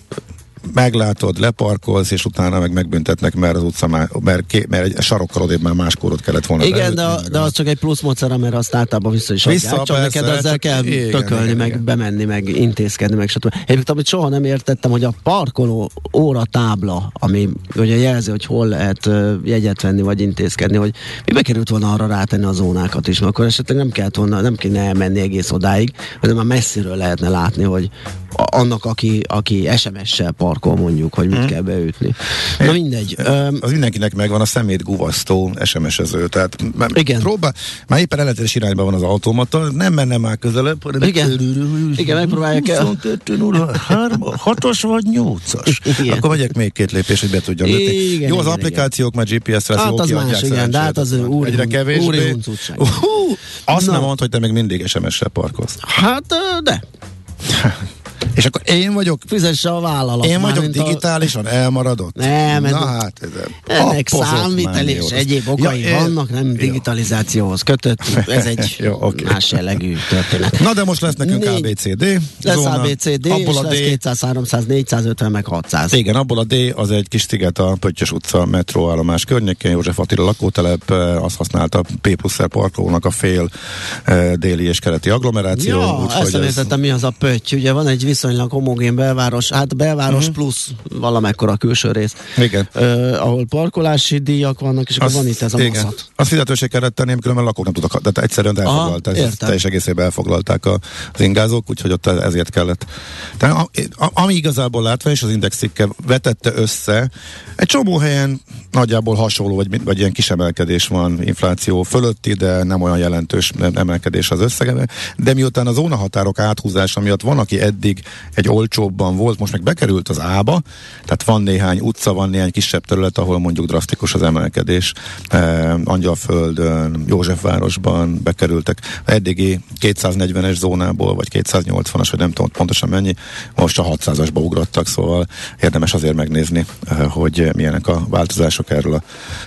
meglátod, leparkolsz, és utána meg megbüntetnek, mert az utca már, mert, ké, mert egy sarokkal odébb már más kódot kellett volna Igen, de, meg de az csak egy plusz módszere, mert azt általában vissza is Vissza, adják, csak persze, neked ezzel csak- kell igen, tökölni, igen, meg igen. bemenni, meg intézkedni, meg stb. Egyébként, amit soha nem értettem, hogy a parkoló óra tábla, ami ugye jelzi, hogy hol lehet jegyet venni, vagy intézkedni, hogy mibe került volna arra rátenni a zónákat is, mert akkor esetleg nem kellett volna, nem kéne elmenni egész odáig, hanem már messziről lehetne látni, hogy a- annak, aki, aki SMS-sel parkol mondjuk, hogy mit Mhm. kell beütni. Na mindegy. Az mindenkinek megvan a szemét guvasztó SMS-ező, tehát már Igen. Próbál, már éppen ellentétes irányban van az automata, nem menne már közelebb, hanem Igen. Igen, megpróbálják el. 22 0, 3, 6-os vagy 8-as. Igen. Akkor megyek még két lépés, hogy be tudjam Igen, lőni. igen, Jó, az igen, applikációk már GPS-re Hát az más, igen, de hát az úri- Egyre kevésbé. azt nem mondd, hogy te még mindig SMS-sel parkolsz. Hát, de. És akkor én vagyok Fizesse a vállalat. én vagyok mármint a- digitálisan elmaradott? Nem, ez- Na hát, ez Ennek appozott számvitel már és egyéb okai Ja, vannak, nem jó. digitalizációhoz kötött. Ez egy Jó, oké. más jellegű történet. Na de most lesz nekünk Négy- ABCD Lesz zóna. ABCD, és abból a lesz D, 200, 300, 450, meg 600. igen, abból a D az egy kis sziget a Pöttyös utca metróállomás környékén, József Attila lakótelep, eh, azt használta P plusz R parkolónak a fél eh, déli és keleti agglomeráció. Ja, ezt ez- mi az a pötty. Ugye van egy viszonylag homogén belváros, hát belváros uh-huh. plusz valamekkora külső rész, Igen. uh, ahol parkolási díjak vannak, és akkor van itt ez a igen. maszat. Azt fizetőség kellett tenni, különben lakók nem tudtak, tehát egyszerűen Aha, elfoglalták, értem. teljes egészében elfoglalták az ingázók, úgyhogy ott ezért kellett. Tehát, ami igazából látva, és az index cikke vetette össze, egy csomó helyen nagyjából hasonló, vagy, vagy ilyen kis emelkedés van infláció fölötti, de nem olyan jelentős emelkedés az összege. De miután a zónahatárok áthúzása miatt van, aki eddig egy olcsóbban volt, most meg bekerült az ába, tehát van néhány utca, van néhány kisebb terület, ahol mondjuk drasztikus az emelkedés. E, Angyalföldön, Józsefvárosban bekerültek eddigi 240-es zónából, vagy 280-as, vagy nem tudom pontosan mennyi, most a 600-asba ugrottak, szóval érdemes azért megnézni, eh, hogy milyenek a változások erről a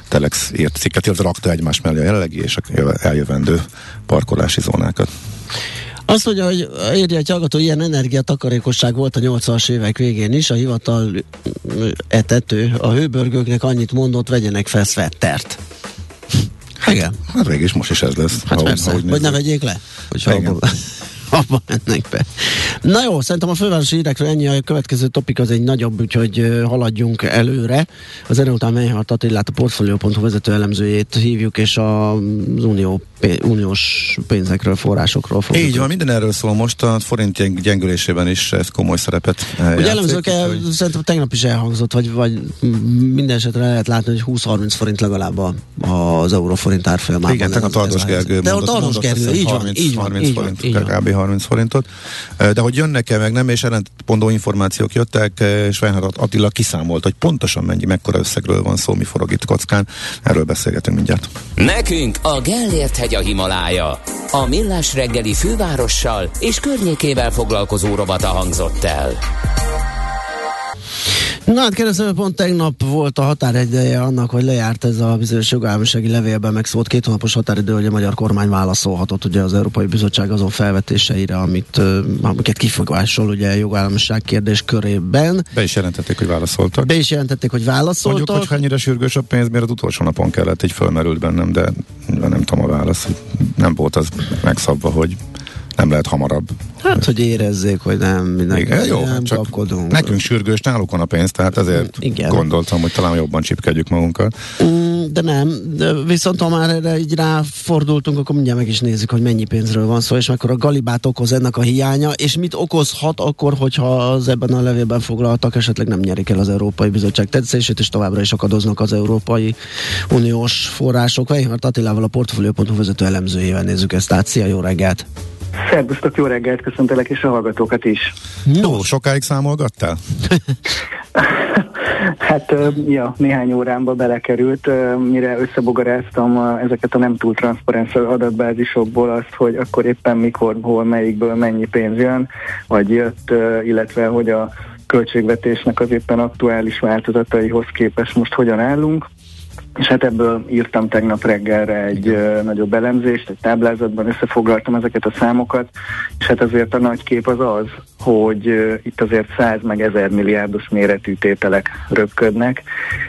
Telex írt cikket, illetve rakta egymás mellé a jelenlegi és a jöve- eljövendő parkolási zónákat. Azt mondja, hogy írja egy hallgató, ilyen energiatakarékosság volt a 80-as évek végén is, a hivatal etető a hőbörgőknek annyit mondott, vegyenek fel szvettert. Igen, Hát végig is most is ez lesz. hát ha- persze, hogy ne vegyék le. Hogyha abba, abba mennek be. Na jó, szerintem a fővárosi hírekről ennyi, a következő topik az egy nagyobb, úgyhogy haladjunk előre. Az erő után Melyhart Attilát, a Portfolio.hu vezető elemzőjét hívjuk, és a, az unió, uniós pénzekről, forrásokról fogjuk. Így van, minden erről szól most, a forint gyeng- gyengülésével is ez komoly szerepet eh, Ugye elemzők, el, úgyhogy- szerintem tegnap is elhangzott, vagy, vagy minden esetre lehet látni, hogy 20-30 forint legalább a- az euróforint árfolyamában. Igen, a Tardos Gergő. De a mondott, Tardos Gergő, így van, 30, így van, 30 így forint, így van. kb. 30 forintot. Eh, De hogy jönnek-e meg nem, és ellentpondó információk jöttek, és Weinhardt Attila kiszámolt, hogy pontosan mennyi, mekkora összegről van szó, mi forog itt kockán. Erről beszélgetünk mindjárt. Nekünk a Gellért hegy a Himalája. A Millás reggeli fővárossal és környékével foglalkozó robata hangzott el. Na hát kérdezem, pont tegnap volt a határideje annak, hogy lejárt ez a bizonyos jogállamisági levélben megszólt két hónapos határidő, hogy a magyar kormány válaszolhatott ugye az Európai Bizottság azon felvetéseire, amit, amiket kifogásol ugye a jogállamiság kérdés körében. Be is jelentették, hogy válaszoltak. Be is jelentették, hogy válaszoltak. Mondjuk, hogy annyira sürgős a pénz, miért az utolsó napon kellett, egy fölmerült bennem, de nem tudom a válasz. Nem volt az megszabva, hogy nem lehet hamarabb. Hát, hogy érezzék, hogy nem, mindenki Igen, jó, nem csak kapkodunk. nekünk sürgős, náluk van a pénz, tehát ezért Igen. gondoltam, hogy talán jobban csipkedjük magunkat. Mm, De nem, de viszont ha már erre így ráfordultunk, akkor mindjárt meg is nézzük, hogy mennyi pénzről van szó, és mekkora galibát okoz ennek a hiánya, és mit okozhat akkor, hogyha az ebben a levélben foglaltak esetleg nem nyerik el az Európai Bizottság tetszését, és továbbra is akadoznak az Európai Uniós források. Vejhart Attilával a Portfolio.hu vezető elemzőjével nézzük ezt át. Szia, jó reggelt! Szerbusztok, jó reggelt, köszöntelek, és a hallgatókat is. Jó, sokáig számolgattál? Hát, ja, néhány órámba belekerült, mire összebogaráztam ezeket a nem túl transzparens adatbázisokból azt, hogy akkor éppen mikor, hol, melyikből mennyi pénz jön, vagy jött, illetve hogy a költségvetésnek az éppen aktuális változataihoz képest most hogyan állunk. És hát ebből írtam tegnap reggelre egy ö, nagyobb elemzést, egy táblázatban összefoglaltam ezeket a számokat, és hát azért a nagy kép az az, hogy ö, itt azért 100 meg 1000 milliárdos méretű tételek röpködnek,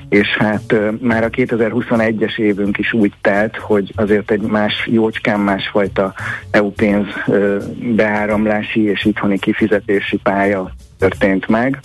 és hát ö, már a 2021-es évünk is úgy telt, hogy azért egy más, jócskán másfajta EU pénz ö, beáramlási és itthoni kifizetési pálya történt meg.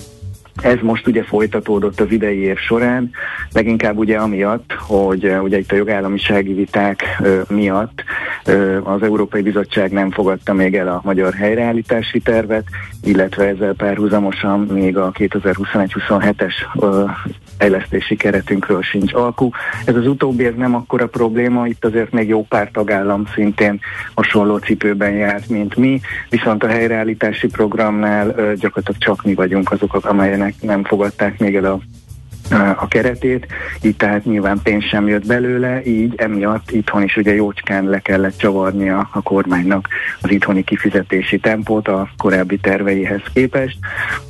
Ez most ugye folytatódott az idei év során, leginkább ugye amiatt, hogy uh, ugye itt a jogállamisági viták uh, miatt uh, az Európai Bizottság nem fogadta még el a magyar helyreállítási tervet, illetve ezzel párhuzamosan még a 2021-27-es uh, fejlesztési keretünkről sincs alkú. Ez az utóbbi ez nem akkora probléma, itt azért még jó pár tagállam szintén hasonló cipőben járt, mint mi, viszont a helyreállítási programnál ö, gyakorlatilag csak mi vagyunk azok, amelyek nem fogadták még el a a keretét, így tehát nyilván pénz sem jött belőle, így emiatt itthon is ugye jócskán le kellett csavarnia a kormánynak az itthoni kifizetési tempót a korábbi terveihez képest.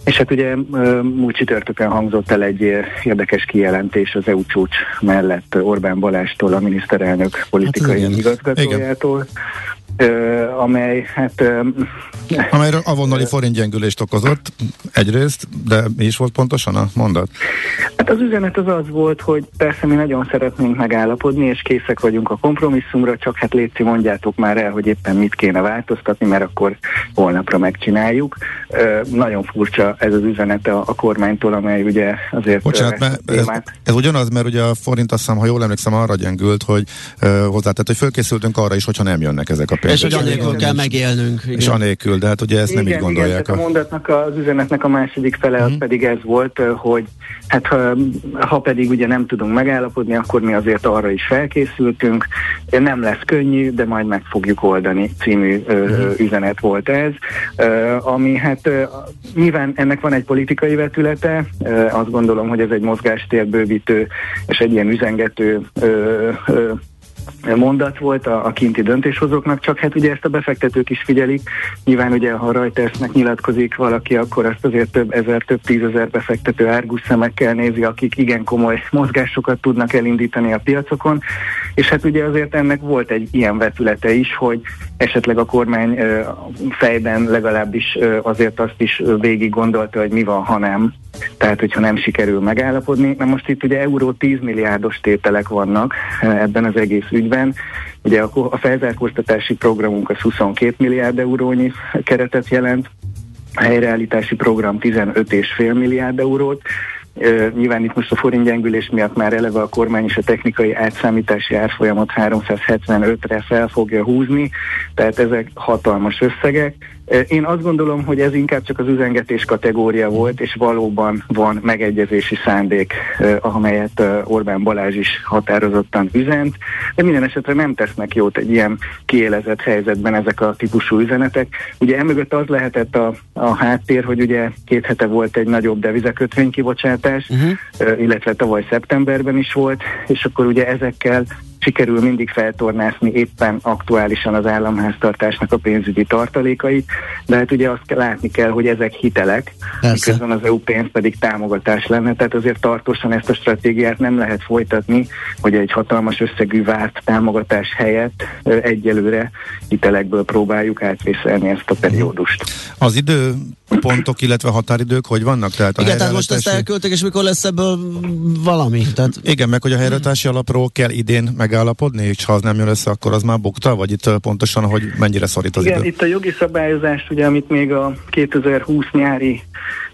És hát ugye múlt csütörtökön hangzott el egy érdekes kijelentés az EU csúcs mellett Orbán Balástól, a miniszterelnök politikai igen. igazgatójától, ö, amely hát Amelyre avonnali forintgyengülést okozott egyrészt, de mi is volt pontosan a mondat? Hát az üzenet az az volt, hogy persze mi nagyon szeretnénk megállapodni, és készek vagyunk a kompromisszumra, csak hát létszi mondjátok már el, hogy éppen mit kéne változtatni, mert akkor holnapra megcsináljuk. Nagyon furcsa ez az üzenet a, kormánytól, amely ugye azért... Bocsánat, mert ez, ez ugyanaz, mert ugye a forint azt hiszem, ha jól emlékszem, arra gyengült, hogy hozzátett, hogy fölkészültünk arra is, hogyha nem jönnek ezek a És hogy anélkül kell megélnünk. És anélkül, de hát ugye ezt nem így igen, gondolják. Igen, tehát a mondatnak, az üzenetnek a második fele Mhm. az pedig ez volt, hogy hát ha, ha pedig ugye nem tudunk megállapodni, akkor mi azért arra is felkészültünk. Nem lesz könnyű, de majd meg fogjuk oldani című ö, Mhm. ö, üzenet volt ez. Ö, ami hát ö, nyilván ennek van egy politikai vetülete, ö, azt gondolom, hogy ez egy mozgástérbővítő és egy ilyen üzengető ö, ö, mondat volt a, a kinti döntéshozóknak, csak hát ugye ezt a befektetők is figyelik. Nyilván ugye, ha Reutersnek nyilatkozik valaki, akkor azt azért több ezer, több tízezer befektető árgus szemekkel nézi, akik igen komoly mozgásokat tudnak elindítani a piacokon. És hát ugye azért ennek volt egy ilyen vetülete is, hogy esetleg a kormány fejben legalábbis azért azt is végig gondolta, hogy mi van, ha nem. Tehát, hogyha nem sikerül megállapodni. Na most itt ugye euró 10 milliárdos tételek vannak ebben az egész ügyben. Ugye a, a felzárkóztatási programunk az 22 milliárd eurónyi keretet jelent, a helyreállítási program 15,5 milliárd eurót, Nyilván itt most a forint gyengülés miatt már eleve a kormány és a technikai átszámítási árfolyamot 375-re fel fogja húzni, tehát ezek hatalmas összegek. Én azt gondolom, hogy ez inkább csak az üzengetés kategória volt, és valóban van megegyezési szándék, amelyet Orbán Balázs is határozottan üzent, de minden esetre nem tesznek jót egy ilyen kiélezett helyzetben ezek a típusú üzenetek. Ugye emögött az lehetett a, a háttér, hogy ugye két hete volt egy nagyobb devizakötvénykibocsátás, uh-huh. illetve tavaly szeptemberben is volt, és akkor ugye ezekkel sikerül mindig feltornászni éppen aktuálisan az államháztartásnak a pénzügyi tartalékait, de hát ugye azt látni kell, hogy ezek hitelek, Persze. miközben az EU pénz pedig támogatás lenne, tehát azért tartósan ezt a stratégiát nem lehet folytatni, hogy egy hatalmas összegű várt támogatás helyett egyelőre hitelekből próbáljuk átvészelni ezt a periódust. Az idő pontok, illetve határidők hogy vannak? Tehát a Igen, tehát most ezt elküldtek, és mikor lesz ebből valami? Tehát... Igen, meg hogy a helyreállítási alapról kell idén megállapodni, és ha az nem jön össze, akkor az már bukta, vagy itt pontosan, hogy mennyire szorít az Igen, idő? itt a jogi szabályozást, ugye, amit még a 2020 nyári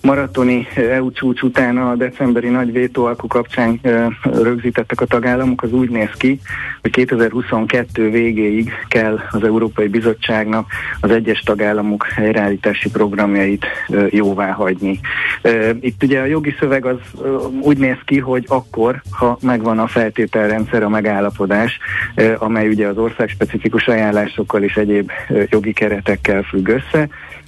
maratoni EU csúcs után a decemberi nagy vétóalku kapcsán rögzítettek a tagállamok, az úgy néz ki, hogy 2022 végéig kell az Európai Bizottságnak az egyes tagállamok helyreállítási programjait jóvá hagyni. Itt ugye a jogi szöveg az úgy néz ki, hogy akkor, ha megvan a feltételrendszer, a megállapodás, amely ugye az ország specifikus ajánlásokkal és egyéb jogi keretekkel függ össze,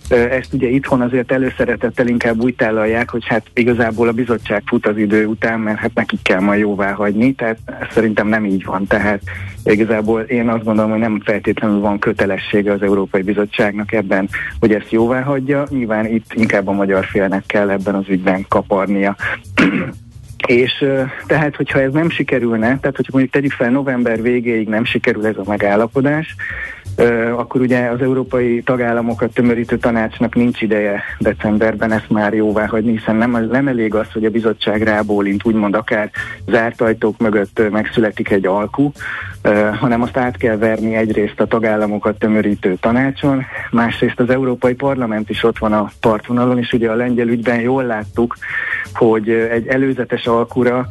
ezt ugye itthon azért előszeretettel inkább úgy tálalják, hogy hát igazából a bizottság fut az idő után, mert hát nekik kell majd jóvá hagyni, tehát szerintem nem így van. Tehát igazából én azt gondolom, hogy nem feltétlenül van kötelessége az Európai Bizottságnak ebben, hogy ezt jóvá hagyja. Nyilván itt inkább a magyar félnek kell ebben az ügyben kaparnia. És tehát, hogyha ez nem sikerülne, tehát hogyha mondjuk tegyük fel november végéig nem sikerül ez a megállapodás, akkor ugye az európai tagállamokat tömörítő tanácsnak nincs ideje decemberben ezt már jóvá hagyni, hiszen nem, nem elég az, hogy a bizottság rábólint, úgymond akár zárt ajtók mögött megszületik egy alku, hanem azt át kell verni egyrészt a tagállamokat tömörítő tanácson, másrészt az Európai Parlament is ott van a partvonalon, és ugye a lengyel ügyben jól láttuk, hogy egy előzetes alkura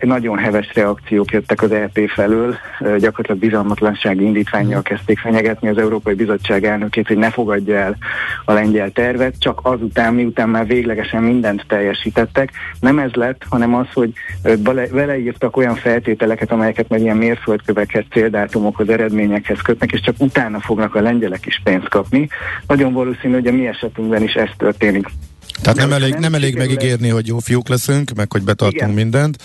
nagyon heves reakciók jöttek az EP felől, gyakorlatilag bizalmatlansági indítványjal kezdték fenyegetni az Európai Bizottság elnökét, hogy ne fogadja el a lengyel tervet, csak azután, miután már véglegesen mindent teljesítettek. Nem ez lett, hanem az, hogy beleírtak olyan feltételeket, amelyeket meg ilyen mérföldkövekhez, céldátumokhoz, eredményekhez kötnek, és csak utána fognak a lengyelek is pénzt kapni. Nagyon valószínű, hogy a mi esetünkben is ez történik. Tehát nem elég, nem elég megígérni, hogy jó fiúk leszünk, meg hogy betartunk Igen. mindent,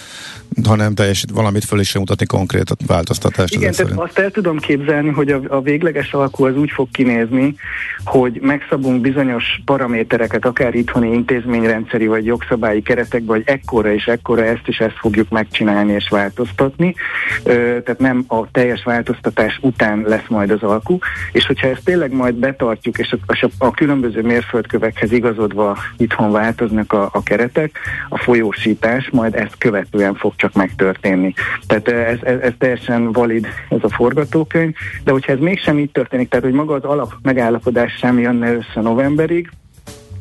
hanem teljesít valamit föl is mutatni konkrét változtatást. Igen, tehát azt el tudom képzelni, hogy a, a végleges alkú az úgy fog kinézni, hogy megszabunk bizonyos paramétereket, akár itthoni intézményrendszeri vagy jogszabályi keretekben, hogy ekkora és ekkora ezt is ezt fogjuk megcsinálni és változtatni. Ö, tehát nem a teljes változtatás után lesz majd az alkú, és hogyha ezt tényleg majd betartjuk, és a, a, a különböző mérföldkövekhez igazodva itthon változnak a, a keretek, a folyósítás majd ezt követően fog csak megtörténni. Tehát ez, ez, ez teljesen valid ez a forgatókönyv, de hogyha ez mégsem így történik, tehát hogy maga az alap megállapodás sem jönne össze novemberig,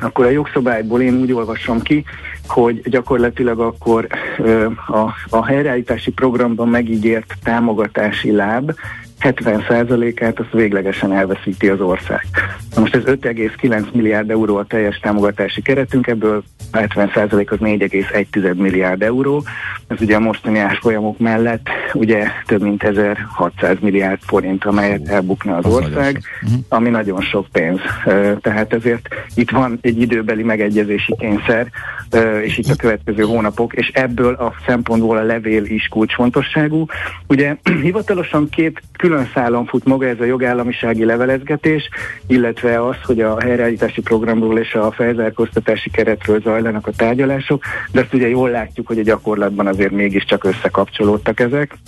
akkor a jogszabályból én úgy olvasom ki, hogy gyakorlatilag akkor ö, a, a helyreállítási programban megígért támogatási láb 70%-át azt véglegesen elveszíti az ország. Na most ez 5,9 milliárd euró a teljes támogatási keretünk, ebből 70% az 4,1 milliárd euró. Ez ugye a mostani árfolyamok mellett ugye több mint 1600 milliárd forint, amelyet elbukna az, az ország, mhm. ami nagyon sok pénz. Tehát ezért itt van egy időbeli megegyezési kényszer, és itt a következő hónapok, és ebből a szempontból a levél is kulcsfontosságú. Ugye hivatalosan két külön szálon fut maga ez a jogállamisági levelezgetés, illetve az, hogy a helyreállítási programról és a felzárkóztatási keretről zajlanak a tárgyalások, de azt ugye jól látjuk, hogy a gyakorlatban azért mégiscsak összekapcsolódtak ezek.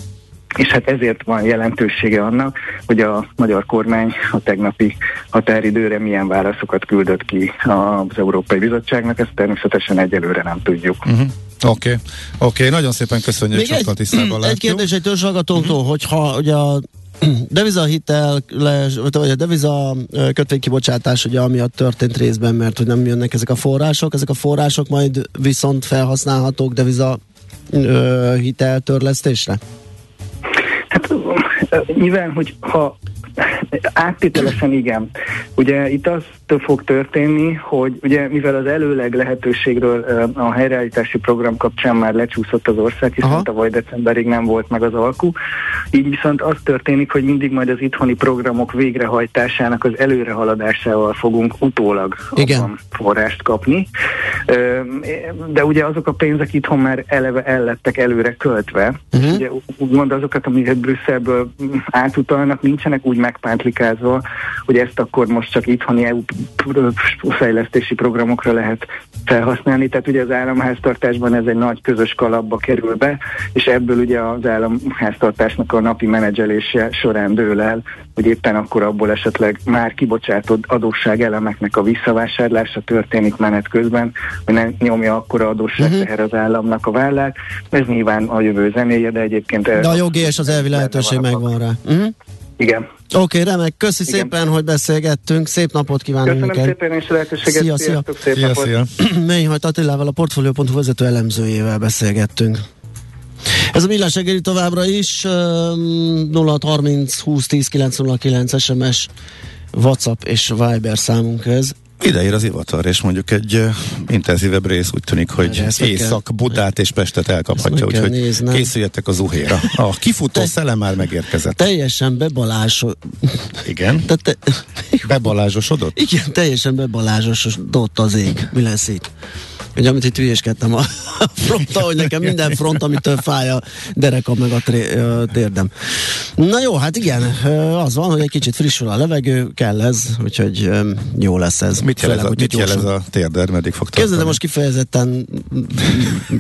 És hát ezért van jelentősége annak, hogy a magyar kormány a tegnapi határidőre milyen válaszokat küldött ki az Európai Bizottságnak, ezt természetesen egyelőre nem tudjuk. Uh-huh. Oké, okay. oké, okay. nagyon szépen köszönjük, hogy sokkal tisztában Egy kérdés egy törzsallgatótól, uh-huh. hogyha ugye a devizahitel, vagy a deviza kötvénykibocsátás, ugye amiatt történt részben, mert hogy nem jönnek ezek a források, ezek a források majd viszont felhasználhatók deviza hiteltörlesztésre? Hát nyilván, hogy ha áttételesen igen. Ugye itt az fog történni, hogy ugye mivel az előleg lehetőségről a helyreállítási program kapcsán már lecsúszott az ország, hiszen tavaly decemberig nem volt meg az alkú, így viszont az történik, hogy mindig majd az itthoni programok végrehajtásának az előrehaladásával fogunk utólag Igen. forrást kapni. De ugye azok a pénzek itthon már eleve ellettek előre költve. Uh-huh. Ugye úgymond azokat, amiket Brüsszelből átutalnak, nincsenek úgy megpántlikázva, hogy ezt akkor most csak itthoni EU fejlesztési programokra lehet felhasználni. Tehát ugye az államháztartásban ez egy nagy közös kalapba kerül be, és ebből ugye az államháztartásnak a napi menedzselése során dől el, hogy éppen akkor abból esetleg már kibocsátott adósság elemeknek a visszavásárlása történik menet közben, hogy ne nyomja akkor a adósság uh-huh. teher az államnak a vállát. Ez nyilván a jövő zenéje, de egyébként... De a jogi és az elvi lehetőség megvan rá. Uh-huh. Igen. Oké, okay, remek. Köszi Igen. szépen, hogy beszélgettünk. Szép napot kívánunk Köszönöm neked. szépen és lehetőséget. Szia, szia. Szép szia, napot. szia. Mélyhajt Attilával, a Portfolio.hu vezető elemzőjével beszélgettünk. Ez a millás reggeli továbbra is 0630 20 10 909 SMS WhatsApp és Viber számunk ez. Ide ér az ivatar, és mondjuk egy intenzívebb rész úgy tűnik, hogy Észak, Budát és Pestet elkaphatja, úgyhogy néznem. készüljetek az uhéra. A kifutó te, szele már megérkezett. Teljesen bebalásod. Igen? Te, te, bebalázsosodott? Igen, teljesen bebalázsosodott az ég. Mi lesz itt? Ugye, amit itt hülyéskedtem a, a fronta, hogy nekem minden front, amitől fáj a derekam meg a, tré, a térdem. Na jó, hát igen, az van, hogy egy kicsit frissül a levegő, kell ez, úgyhogy jó lesz ez. Mit jelez, Főleg, a, mit jelez a térder, meddig fog tartani? de most kifejezetten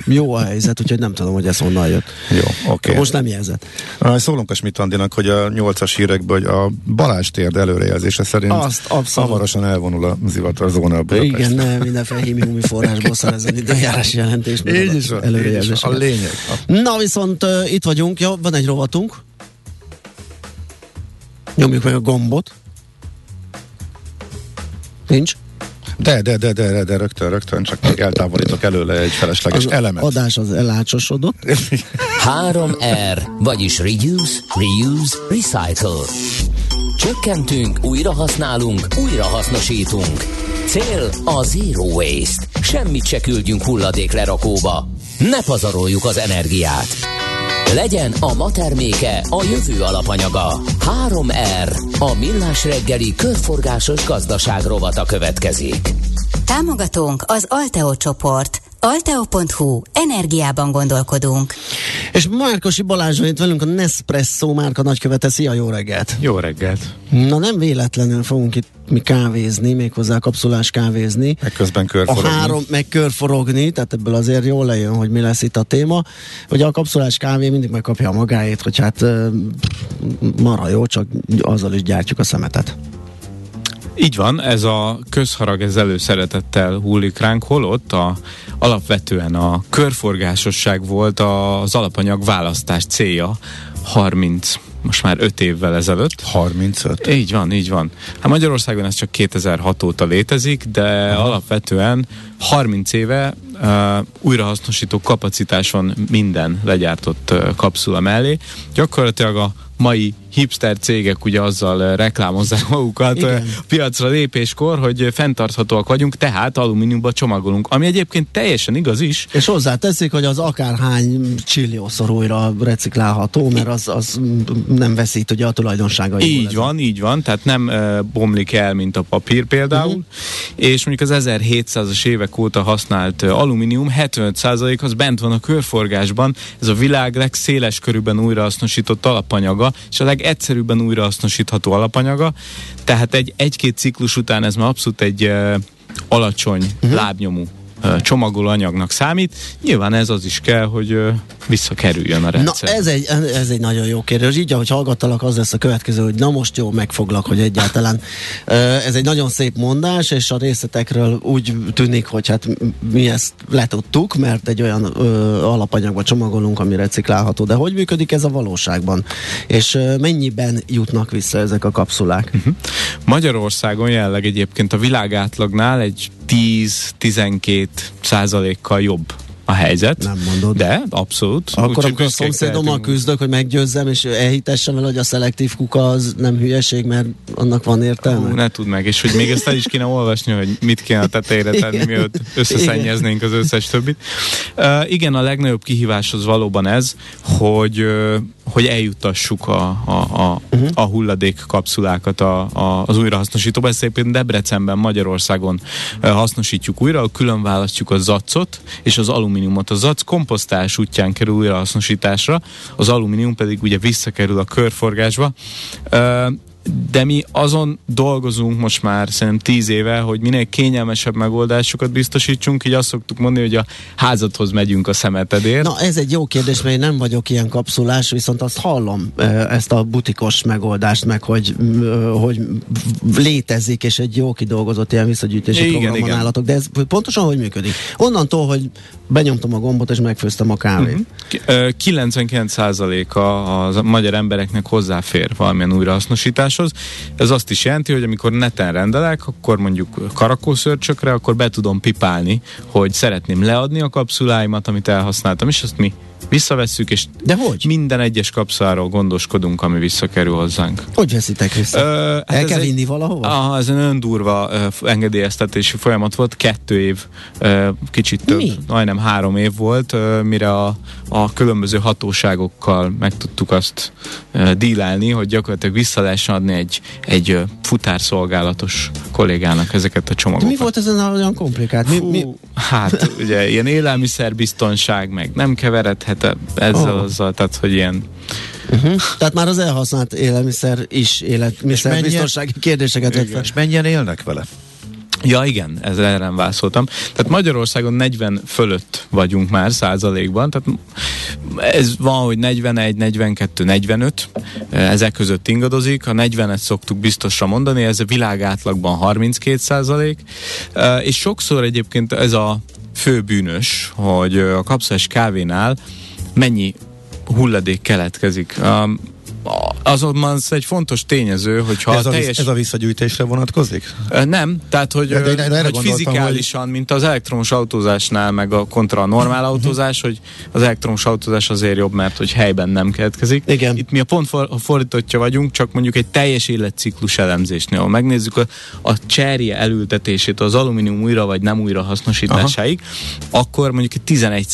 jó a helyzet, úgyhogy nem tudom, hogy ez honnan jött. Jó, oké. Okay. Most nem jelzett. Szólunk a Schmidt Andinak, hogy a nyolcas hírekből, hogy a Balázs térd előrejelzése szerint Azt abszolút. hamarosan elvonul a zivatar zónából. Igen, nem, mindenféle hémiumi forrásból szerezni időjárás jelentést. Így is van, előrejelzés. A lényeg. Na viszont uh, itt vagyunk, jó, van egy rovatunk. Nyomjuk meg a gombot. Nincs? De, de, de, de, de, de rögtön, rögtön, csak még eltávolítok előle egy felesleges az elemet. adás az elácsosodott. 3R, vagyis Reduce, Reuse, Recycle. Csökkentünk, újra használunk, újra hasznosítunk. Cél a Zero Waste. Semmit se küldjünk hulladék lerakóba. Ne pazaroljuk az energiát. Legyen a ma terméke a jövő alapanyaga. 3R. A millás reggeli körforgásos gazdaság rovata következik. Támogatónk az Alteo csoport. Alteo.hu. Energiában gondolkodunk. És Márkosi Balázs itt velünk a Nespresso márka nagykövete. Szia, jó reggelt! Jó reggelt! Na nem véletlenül fogunk itt mi kávézni, méghozzá kapszulás kávézni. Meg közben körforogni. A három, meg körforogni, tehát ebből azért jól lejön, hogy mi lesz itt a téma. Ugye a kapszulás kávé mindig megkapja a magáét, hogy hát marha jó, csak azzal is gyártjuk a szemetet. Így van, ez a közharag ez előszeretettel hullik ránk, holott a, alapvetően a körforgásosság volt az alapanyag választás célja 30 most már 5 évvel ezelőtt. 35? Így van, így van. Hát Magyarországon ez csak 2006 óta létezik, de Aha. alapvetően 30 éve uh, újrahasznosító kapacitáson minden legyártott uh, kapszula mellé. Gyakorlatilag a mai hipster cégek ugye azzal eh, reklámozzák magukat Igen. a piacra lépéskor, hogy fenntarthatóak vagyunk, tehát alumíniumba csomagolunk, ami egyébként teljesen igaz is. És hozzáteszik, hogy az akárhány csilliószor újra reciklálható, mert az, az nem veszít ugye a tulajdonságai. Így van, így van, tehát nem uh, bomlik el, mint a papír például, uh-huh. és mondjuk az 1700-as évek óta használt uh, alumínium 75% az bent van a körforgásban, ez a világ legszéles körülben újrahasznosított alapanyaga, és a leg legegyszerűbben újrahasznosítható alapanyaga, tehát egy, egy-két ciklus után ez már abszolút egy alacsony uh-huh. lábnyomú csomagoló anyagnak számít. Nyilván ez az is kell, hogy visszakerüljön a rendszer. Na ez egy, ez egy nagyon jó kérdés. Így, ahogy hallgattalak, az lesz a következő, hogy na most jó megfoglak, hogy egyáltalán ez egy nagyon szép mondás, és a részletekről úgy tűnik, hogy hát mi ezt letudtuk, mert egy olyan ö, alapanyagba csomagolunk, ami reciklálható. De hogy működik ez a valóságban? És ö, mennyiben jutnak vissza ezek a kapszulák? Uh-huh. Magyarországon jelenleg egyébként a világátlagnál egy 10-12 százalékkal jobb a helyzet. Nem mondod. De, abszolút. Akkor, akkor a szomszédommal küzdök, hogy meggyőzzem, és elhitessem el, hogy a szelektív kuka az nem hülyeség, mert annak van értelme. Hú, ne tud meg, és hogy még ezt el is kéne olvasni, hogy mit kéne a tetejére tenni, mielőtt összeszennyeznénk az összes többit. Uh, igen, a legnagyobb kihívás az valóban ez, hogy uh, hogy eljutassuk a, a, a, uh-huh. a hulladék kapszulákat a, a, az újrahasznosítóba. Ezt szépen Debrecenben, Magyarországon uh, hasznosítjuk újra, külön választjuk a zacot és az alumíniumot. A zac komposztás útján kerül újrahasznosításra, az alumínium pedig ugye visszakerül a körforgásba. Uh, de mi azon dolgozunk most már szerintem tíz éve, hogy minél kényelmesebb megoldásokat biztosítsunk, így azt szoktuk mondani, hogy a házadhoz megyünk a szemetedért. Na ez egy jó kérdés, mert én nem vagyok ilyen kapszulás, viszont azt hallom ezt a butikos megoldást, meg hogy, hogy létezik, és egy jó kidolgozott ilyen visszagyűjtési igen, program van állatok, de ez pontosan hogy működik? Onnantól, hogy benyomtam a gombot, és megfőztem a kávét. Uh-huh. 99%-a a magyar embereknek hozzáfér valamilyen újrahasznosítás, fogyasztáshoz. Ez azt is jelenti, hogy amikor neten rendelek, akkor mondjuk karakószörcsökre, akkor be tudom pipálni, hogy szeretném leadni a kapszuláimat, amit elhasználtam, és azt mi visszavesszük, és De hogy? minden egyes kapszáról gondoskodunk, ami visszakerül hozzánk. Hogy veszitek vissza? Ö, hát El kell vinni egy, valahova? Aha, ez egy nagyon durva uh, engedélyeztetési folyamat volt, kettő év, uh, kicsit több, Mi? majdnem három év volt, uh, mire a, a különböző hatóságokkal meg tudtuk azt uh, dílelni, hogy gyakorlatilag vissza lehessen adni egy, egy uh, futárszolgálatos kollégának ezeket a csomagokat. De mi volt ezen olyan komplikált? Mi, Fú, mi? Hát ugye ilyen élelmiszerbiztonság, meg nem keveredhet ezzel oh. azzal, tehát hogy ilyen Uh-huh. Tehát már az elhasznált élelmiszer is élelmiszer biztonsági kérdéseket vett fel. És mennyien élnek vele? Ja, igen, ez erre válaszoltam. Tehát Magyarországon 40 fölött vagyunk már százalékban, tehát ez van, hogy 41, 42, 45, ezek között ingadozik, a 40-et szoktuk biztosra mondani, ez a világátlagban 32 százalék, és sokszor egyébként ez a fő bűnös, hogy a kapszás kávénál mennyi hulladék keletkezik. Um, azonban ez egy fontos tényező, hogyha ez, a teljes... ez a visszagyűjtésre vonatkozik? Nem, tehát hogy, de, de, de hogy fizikálisan, hogy... mint az elektromos autózásnál, meg a kontra a normál mhm. autózás, hogy az elektromos autózás azért jobb, mert hogy helyben nem keletkezik. Igen. Itt mi a pont for, fordítottja vagyunk, csak mondjuk egy teljes életciklus elemzésnél, ha megnézzük a, a cserje elültetését az alumínium újra vagy nem újra hasznosításáig, Aha. akkor mondjuk egy 11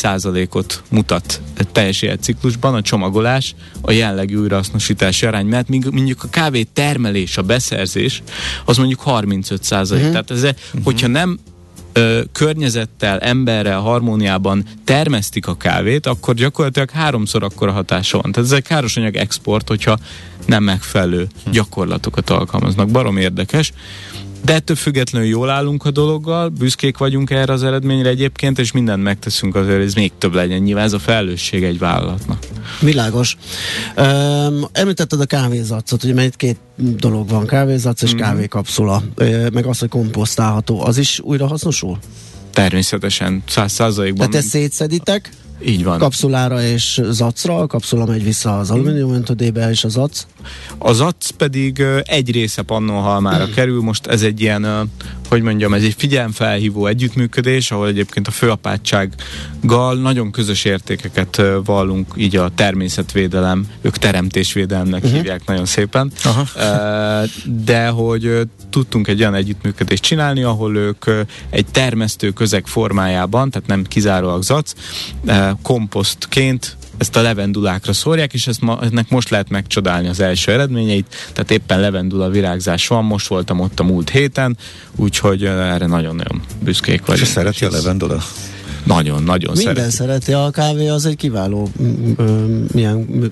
ot mutat egy teljes életciklusban a csomagolás a jellegi újrahasznosítási arány, mert mondjuk a kávé termelés, a beszerzés, az mondjuk 35 százalék. Uh-huh. Tehát ez, uh-huh. hogyha nem ö, környezettel, emberrel harmóniában termesztik a kávét, akkor gyakorlatilag háromszor akkora hatása van. Tehát ez egy károsanyag export, hogyha nem megfelelő hm. gyakorlatokat alkalmaznak. Barom érdekes. De ettől függetlenül jól állunk a dologgal, büszkék vagyunk erre az eredményre egyébként, és mindent megteszünk azért, hogy ez még több legyen. Nyilván ez a felelősség egy vállalatnak. Világos. Um, említetted a kávézacot, ugye mert két dolog van, kávézac és mm. kávékapszula, meg az, hogy komposztálható, az is újra hasznosul? Természetesen, száz százalékban. Tehát ezt szétszeditek? Így van. Kapszulára és zacra, a kapszula megy vissza az alumínium öntödébe és az zac. Az zac pedig egy része pannonhalmára kerül, most ez egy ilyen hogy mondjam, ez egy figyelemfelhívó együttműködés, ahol egyébként a főapátsággal nagyon közös értékeket vallunk, így a természetvédelem, ők teremtésvédelemnek uh-huh. hívják nagyon szépen, Aha. de hogy tudtunk egy olyan együttműködést csinálni, ahol ők egy termesztő közeg formájában, tehát nem kizárólag zac, komposztként ezt a levendulákra szórják, és ezt ma, ennek most lehet megcsodálni az első eredményeit, tehát éppen levendula virágzás van, most voltam ott a múlt héten, úgyhogy erre nagyon-nagyon büszkék vagyunk. És szereti a levendula? Nagyon-nagyon Minden szereti. szereti. A kávé az egy kiváló milyen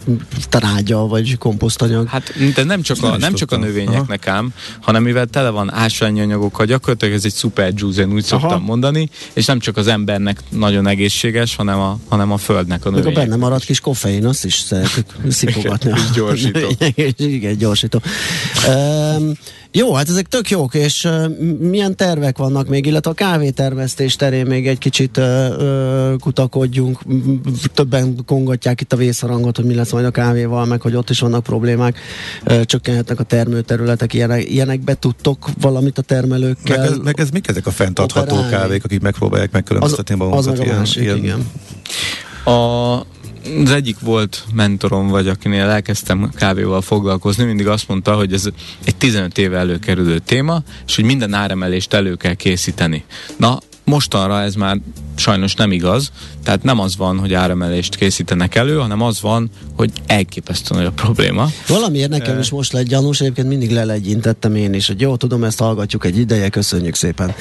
trágya, vagy komposztanyag. Hát de nem csak, a, Nem csak a növényeknek ám, hanem mivel tele van ásványi anyagokkal, gyakorlatilag ez egy szuper juice, én úgy Aha. szoktam mondani, és nem csak az embernek nagyon egészséges, hanem a, hanem a földnek a Meg a növények. benne maradt kis koffein, azt is szeretük szipogatni. És gyorsító. Igen, gyorsító. Um, jó, hát ezek tök jók, és uh, milyen tervek vannak még, illetve a kávétermesztés terén még egy kicsit uh, kutakodjunk. Többen kongatják itt a vészharangot, hogy mi lesz majd a kávéval, meg hogy ott is vannak problémák, uh, csökkenhetnek a termőterületek, ilyenek, ilyenekbe tudtok valamit a termelőkkel. Meg ez, meg ez mik ezek a fenntartható operálni? kávék, akik megpróbálják megkülönböztetni az, az magukat? meg a ilyen- másik, ilyen- igen. A, az egyik volt mentorom, vagy akinél elkezdtem kávéval foglalkozni, mindig azt mondta, hogy ez egy 15 éve előkerülő téma, és hogy minden áremelést elő kell készíteni. Na, mostanra ez már sajnos nem igaz, tehát nem az van, hogy áremelést készítenek elő, hanem az van, hogy elképesztő nagy a probléma. Valamiért nekem is most lett gyanús, egyébként mindig lelegyintettem én is, hogy jó, tudom, ezt hallgatjuk egy ideje, köszönjük szépen.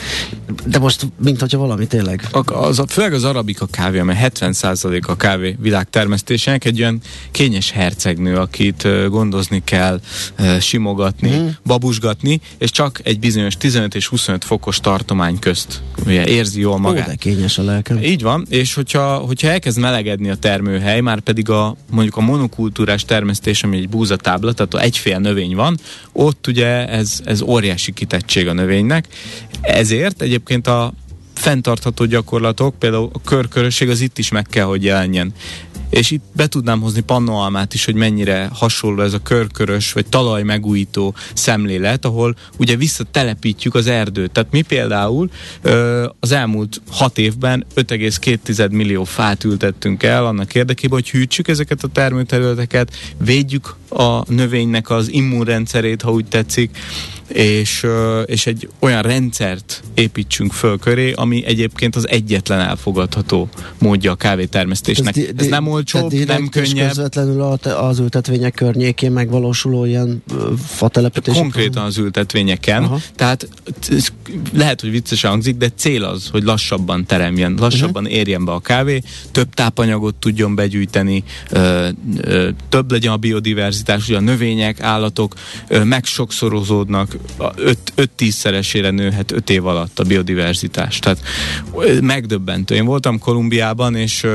De most, mint hogyha valami tényleg. A- Az, főleg az arabika kávé, amely 70% a kávé világtermesztésének egy olyan kényes hercegnő, akit ö, gondozni kell, ö, simogatni, mm. babusgatni, és csak egy bizonyos 15 és 25 fokos tartomány közt ugye, érzi jól Ó, magát. de kényes a lelkem. Így van, és hogyha, hogyha elkezd melegedni a termőhely, már pedig a mondjuk a monokultúrás termesztés, ami egy búzatábla, tehát egyfél növény van, ott ugye ez, ez óriási kitettség a növénynek. Ezért egyébként a fenntartható gyakorlatok, például a körkörösség az itt is meg kell, hogy jelenjen. És itt be tudnám hozni pannoalmát is, hogy mennyire hasonló ez a körkörös vagy talaj megújító szemlélet, ahol ugye visszatelepítjük az erdőt. Tehát mi például az elmúlt hat évben 5,2 millió fát ültettünk el annak érdekében, hogy hűtsük ezeket a termőterületeket, védjük a növénynek az immunrendszerét, ha úgy tetszik, és, és egy olyan rendszert építsünk föl köré, ami egyébként az egyetlen elfogadható módja a kávétermesztésnek. Ez, di- nem olcsóbb, nem könnyebb. közvetlenül az ültetvények környékén megvalósuló ilyen fatelepítés. Konkrétan az ültetvényeken. Aha. Tehát ez lehet, hogy viccesen hangzik, de cél az, hogy lassabban teremjen, lassabban Mhm. érjen be a kávé, több tápanyagot tudjon begyűjteni, ö, ö, több legyen a biodiverzitás, ugye a növények, állatok ö, megsokszorozódnak, 5-10 szeresére nőhet 5 év alatt a biodiverzitás. Tehát megdöbbentő. Én voltam Kolumbiában, és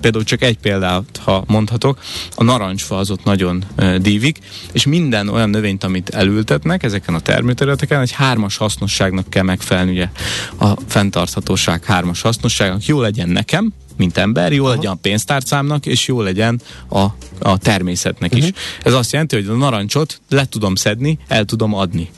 például csak egy példát, ha mondhatok, a narancsfa az ott nagyon dívik, és minden olyan növényt, amit elültetnek ezeken a termőterületeken, egy hármas hasznosságnak kell megfelelni, ugye a fenntarthatóság hármas hasznosságnak. Jó legyen nekem, mint ember, jó legyen a pénztárcámnak, és jó legyen a, a természetnek is. Ez azt jelenti, hogy a narancsot le tudom szedni, el tudom adni.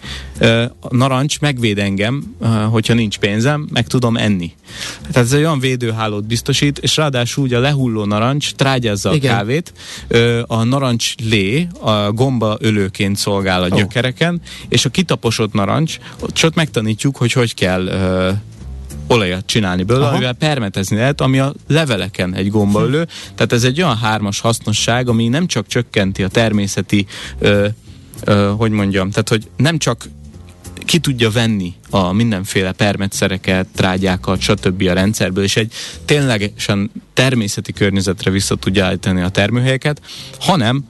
A narancs megvéd engem, hogyha nincs pénzem, meg tudom enni. Tehát ez egy olyan védőhálót biztosít, és ráadásul ugye a lehulló narancs trágyázza a Igen. kávét, Ö, a narancs lé a gomba ölőként szolgál a gyökereken, és a kitaposott narancs, ott megtanítjuk, hogy hogy kell olajat csinálni belőle, Aha. amivel permetezni lehet, ami a leveleken egy gombaölő. Tehát ez egy olyan hármas hasznosság, ami nem csak csökkenti a természeti, ö, ö, hogy mondjam, tehát hogy nem csak ki tudja venni a mindenféle permetszereket, trágyákat, stb. a rendszerből, és egy ténylegesen természeti környezetre vissza tudja állítani a termőhelyeket, hanem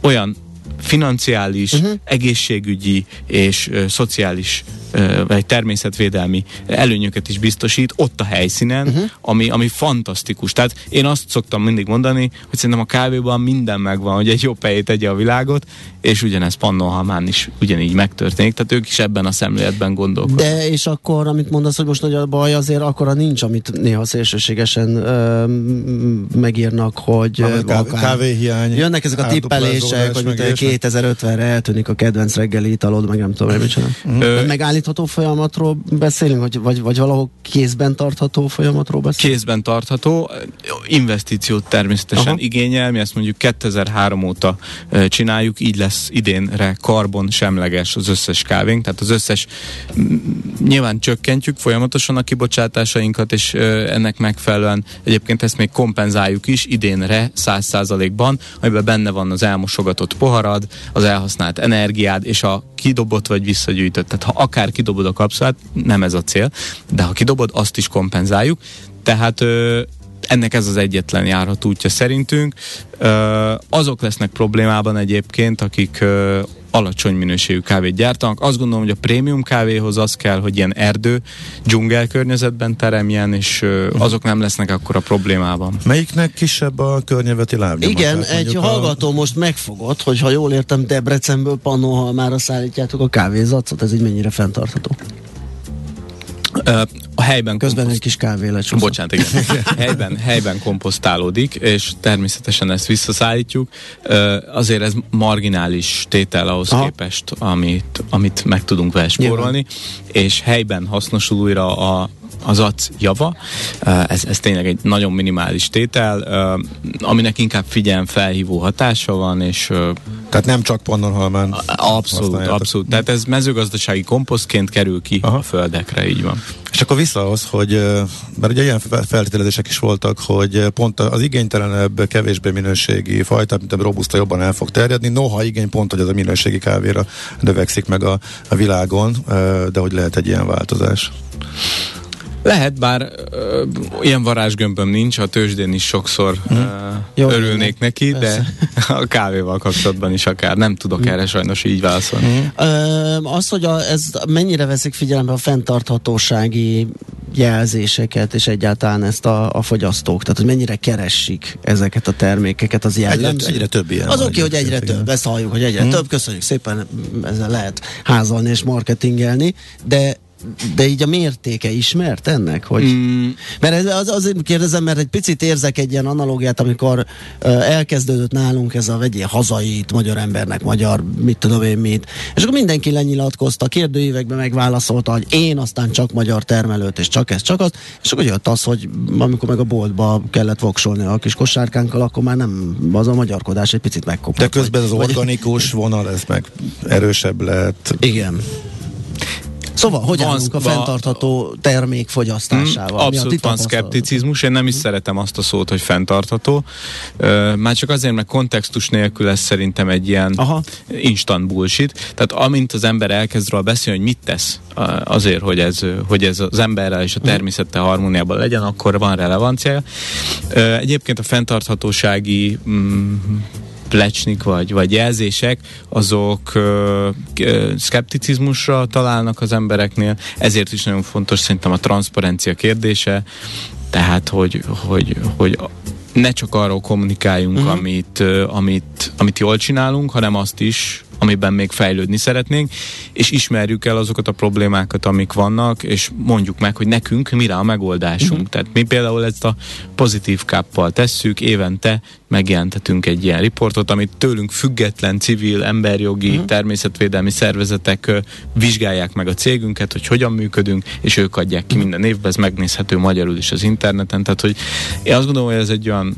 olyan financiális, uh-huh. egészségügyi és ö, szociális ö, vagy természetvédelmi előnyöket is biztosít ott a helyszínen, uh-huh. ami, ami fantasztikus. Tehát én azt szoktam mindig mondani, hogy szerintem a kávéban minden megvan, hogy egy jobb helyét tegye a világot, és ugyanez Pannonhalmán is ugyanígy megtörténik, tehát ők is ebben a szemléletben gondolkodnak. De és akkor, amit mondasz, hogy most nagy a baj, azért akkora nincs, amit néha szélsőségesen ö, megírnak, hogy kávé- akár- kávéhiány, Jönnek ezek a tippelések, hogy. 2050-re eltűnik a kedvenc reggeli italod, meg nem tudom, mit csinál. Ö, Megállítható folyamatról beszélünk, vagy, vagy, vagy valahol kézben tartható folyamatról beszélünk? kézben tartható, investíciót természetesen Aha. Igényel, mi ezt mondjuk 2003 óta csináljuk, így lesz idénre karbon semleges az összes kávénk, tehát az összes nyilván csökkentjük folyamatosan a kibocsátásainkat, és ennek megfelelően egyébként ezt még kompenzáljuk is idénre 100%-ban, amiben benne van az elmosogatott poharad, az elhasznált energiád, és a kidobott vagy visszagyűjtött. Tehát ha akár kidobod a kapszulát, nem ez a cél, de ha kidobod, azt is kompenzáljuk. Tehát ö, ennek ez az egyetlen járható útja szerintünk. Azok lesznek problémában egyébként, akik alacsony minőségű kávét gyártanak. Azt gondolom, hogy a prémium kávéhoz az kell, hogy ilyen erdő, dzsungel környezetben teremjen, és ö, azok nem lesznek akkor a problémában. Melyiknek kisebb a környezeti lábnyoma? Igen, egy hallgató most megfogott, hogy ha jól értem, Debrecenből Pannonhalmára szállítjátok a kávézacot, ez így mennyire fenntartható. A helyben Közben komposzt- egy kis kávé lecsúszott. Bocsánat, igen. helyben, helyben komposztálódik, és természetesen ezt visszaszállítjuk. Azért ez marginális tétel ahhoz. Aha. képest, amit, amit meg tudunk vele spórolni, és helyben hasznosul újra a, az ac java. Ö, Ez, ez tényleg egy nagyon minimális tétel, ö, aminek inkább figyelem felhívó hatása van, és ö, Tehát nem csak Pannonhalmán abszolút, abszolút. Tehát ez mezőgazdasági komposztként kerül ki Aha. a földekre, így van. És akkor vissza ahhoz, hogy, mert ugye ilyen fel- feltételezések is voltak, hogy pont az igénytelenebb, kevésbé minőségi fajta, mint a robusta jobban el fog terjedni, noha igény pont, hogy az a minőségi kávéra növekszik meg a, a világon, de hogy lehet egy ilyen változás. Lehet, bár ö, ilyen varázsgömböm nincs, a tőzsdén is sokszor ö, Jó, örülnék neki, persze. de a kávéval kapcsolatban is akár. Nem tudok erre sajnos így válaszolni. Ö, az, hogy a, ez mennyire veszik figyelembe a fenntarthatósági jelzéseket, és egyáltalán ezt a, a fogyasztók, tehát hogy mennyire keresik ezeket a termékeket, az Egyre, jellemző. egyre több ilyen. Az oké, hogy egyre több, ezt halljuk, hogy egyre Hmm. több, köszönjük szépen, ezzel lehet házalni és marketingelni, de de így a mértéke ismert ennek, hogy... Mm, Mert ez, az, azért kérdezem, mert egy picit érzek egy ilyen analógiát, amikor uh, elkezdődött nálunk ez a vegyél hazait, magyar embernek magyar, mit tudom én mit, és akkor mindenki lenyilatkozta, kérdőívekben megválaszolta, hogy én aztán csak magyar termelőt, és csak ez, csak az, és akkor jött az, hogy amikor meg a boltba kellett voksolni a kis kosárkánkkal, akkor már nem, az a magyarkodás egy picit megkopott. De közben az vagy- vagy- organikus vonal, ez meg erősebb lett. Igen. Szóval, hogy Van- állunk a fenntartható termék fogyasztásával? Abszolút van szkepticizmus, én nem is szeretem azt a szót, hogy fenntartható. Már csak azért, mert kontextus nélkül ez szerintem egy ilyen Aha. instant bullshit. Tehát amint az ember elkezd róla beszélni, hogy mit tesz azért, hogy ez, hogy ez az emberrel és a természettel harmóniában legyen, akkor van relevanciája. Egyébként a fenntarthatósági mm, plecsnik vagy, vagy jelzések, azok ö, ö, szkepticizmusra találnak az embereknél, ezért is nagyon fontos szerintem a transzparencia kérdése, tehát hogy, hogy, hogy ne csak arról kommunikáljunk, uh-huh. amit, amit, amit jól csinálunk, hanem azt is, amiben még fejlődni szeretnénk, és ismerjük el azokat a problémákat, amik vannak, és mondjuk meg, hogy nekünk mire a megoldásunk. Uh-huh. Tehát mi például ezt a pozitív káppal tesszük, évente megjelentetünk egy ilyen riportot, amit tőlünk független civil, emberjogi, uh-huh. természetvédelmi szervezetek vizsgálják meg a cégünket, hogy hogyan működünk, és ők adják ki minden évben, ez megnézhető magyarul is az interneten, tehát hogy én azt gondolom, hogy ez egy olyan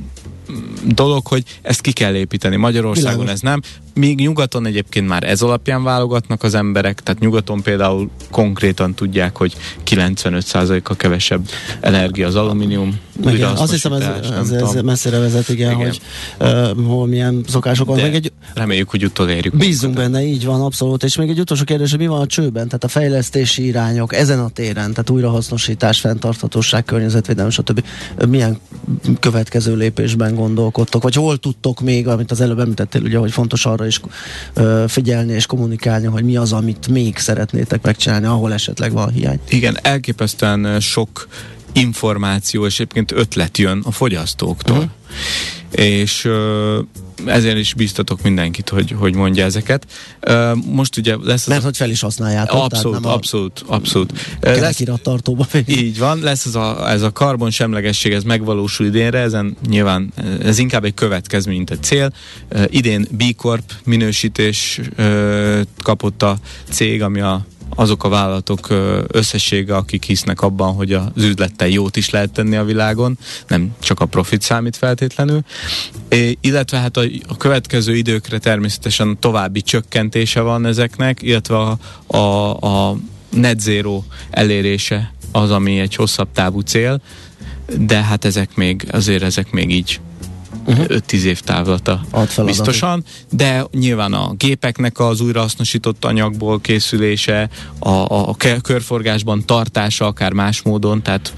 dolog, hogy ezt ki kell építeni. Magyarországon Világos. ez nem. Míg nyugaton egyébként már ez alapján válogatnak az emberek, tehát nyugaton például konkrétan tudják, hogy 95%-a kevesebb energia az alumínium. Igen, azt hiszem ez, ez, ez tudom. messzire vezet, igen, Igen. hogy uh, hol milyen szokások van. Meg egy, reméljük, hogy utolérjük. bízunk benne, így van, abszolút. És még egy utolsó kérdés, hogy mi van a csőben, tehát a fejlesztési irányok ezen a téren, tehát újrahasznosítás, fenntarthatóság, környezetvédelem, stb. Milyen következő lépésben gondolkodtok, vagy hol tudtok még, amit az előbb említettél, ugye, hogy fontos arra is uh, figyelni és kommunikálni, hogy mi az, amit még szeretnétek megcsinálni, ahol esetleg van hiány. Igen, elképesztően ö, sok információ és egyébként ötlet jön a fogyasztóktól. Uh-huh. És ezért is biztatok mindenkit, hogy, hogy mondja ezeket. Most ugye lesz az Mert hogy fel is használjátok. Abszolút, tehát abszolút, abszolút. Nem a Lesz, kerekirattartóba végig. így van, lesz ez a, ez a karbon semlegesség, ez megvalósul idénre, ezen nyilván ez inkább egy következmény, mint egy cél. Idén B Corp minősítés kapott a cég, ami a azok a vállalatok összessége, akik hisznek abban, hogy az üzlettel jót is lehet tenni a világon, nem csak a profit számít feltétlenül. É, illetve hát a, a következő időkre természetesen további csökkentése van ezeknek, illetve a, a, a net zero elérése az, ami egy hosszabb távú cél, de hát ezek még, azért ezek még így uh-huh. 5-10 év távlata biztosan, de nyilván a gépeknek az újrahasznosított anyagból készülése, a, a, körforgásban tartása akár más módon, tehát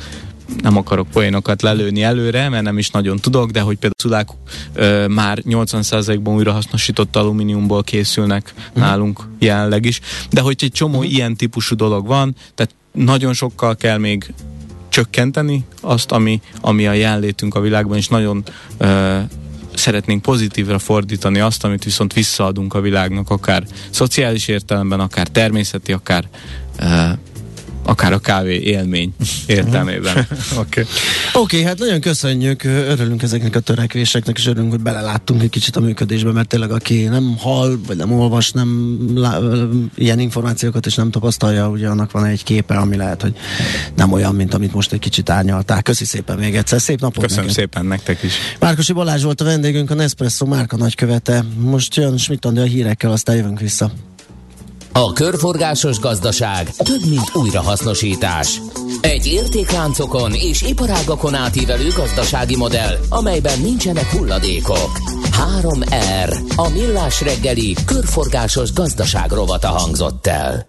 nem akarok poénokat lelőni előre, mert nem is nagyon tudok, de hogy például szulák ö, már 80%-ban újrahasznosított alumíniumból készülnek uh-huh. nálunk jelenleg is, de hogy egy csomó uh-huh. ilyen típusú dolog van, tehát nagyon sokkal kell még csökkenteni azt, ami, ami a jelenlétünk a világban, és nagyon ö, szeretnénk pozitívra fordítani azt, amit viszont visszaadunk a világnak, akár szociális értelemben, akár természeti, akár uh, akár a kávé élmény értelmében. Oké, okay. okay, hát nagyon köszönjük, örülünk ezeknek a törekvéseknek, és örülünk, hogy beleláttunk egy kicsit a működésbe, mert tényleg aki nem hall, vagy nem olvas, nem lá, ilyen információkat, és nem tapasztalja, ugye annak van egy képe, ami lehet, hogy nem olyan, mint amit most egy kicsit árnyalták. Köszi szépen még egyszer, szép napot Köszönöm neked. szépen nektek is. Márkosi Balázs volt a vendégünk, a Nespresso márka nagykövete. Most jön schmidt a hírekkel, aztán jövünk vissza. A körforgásos gazdaság több, mint újrahasznosítás. Egy értékláncokon és iparágakon átívelő gazdasági modell, amelyben nincsenek hulladékok. 3R. A millás reggeli körforgásos gazdaság rovata hangzott el.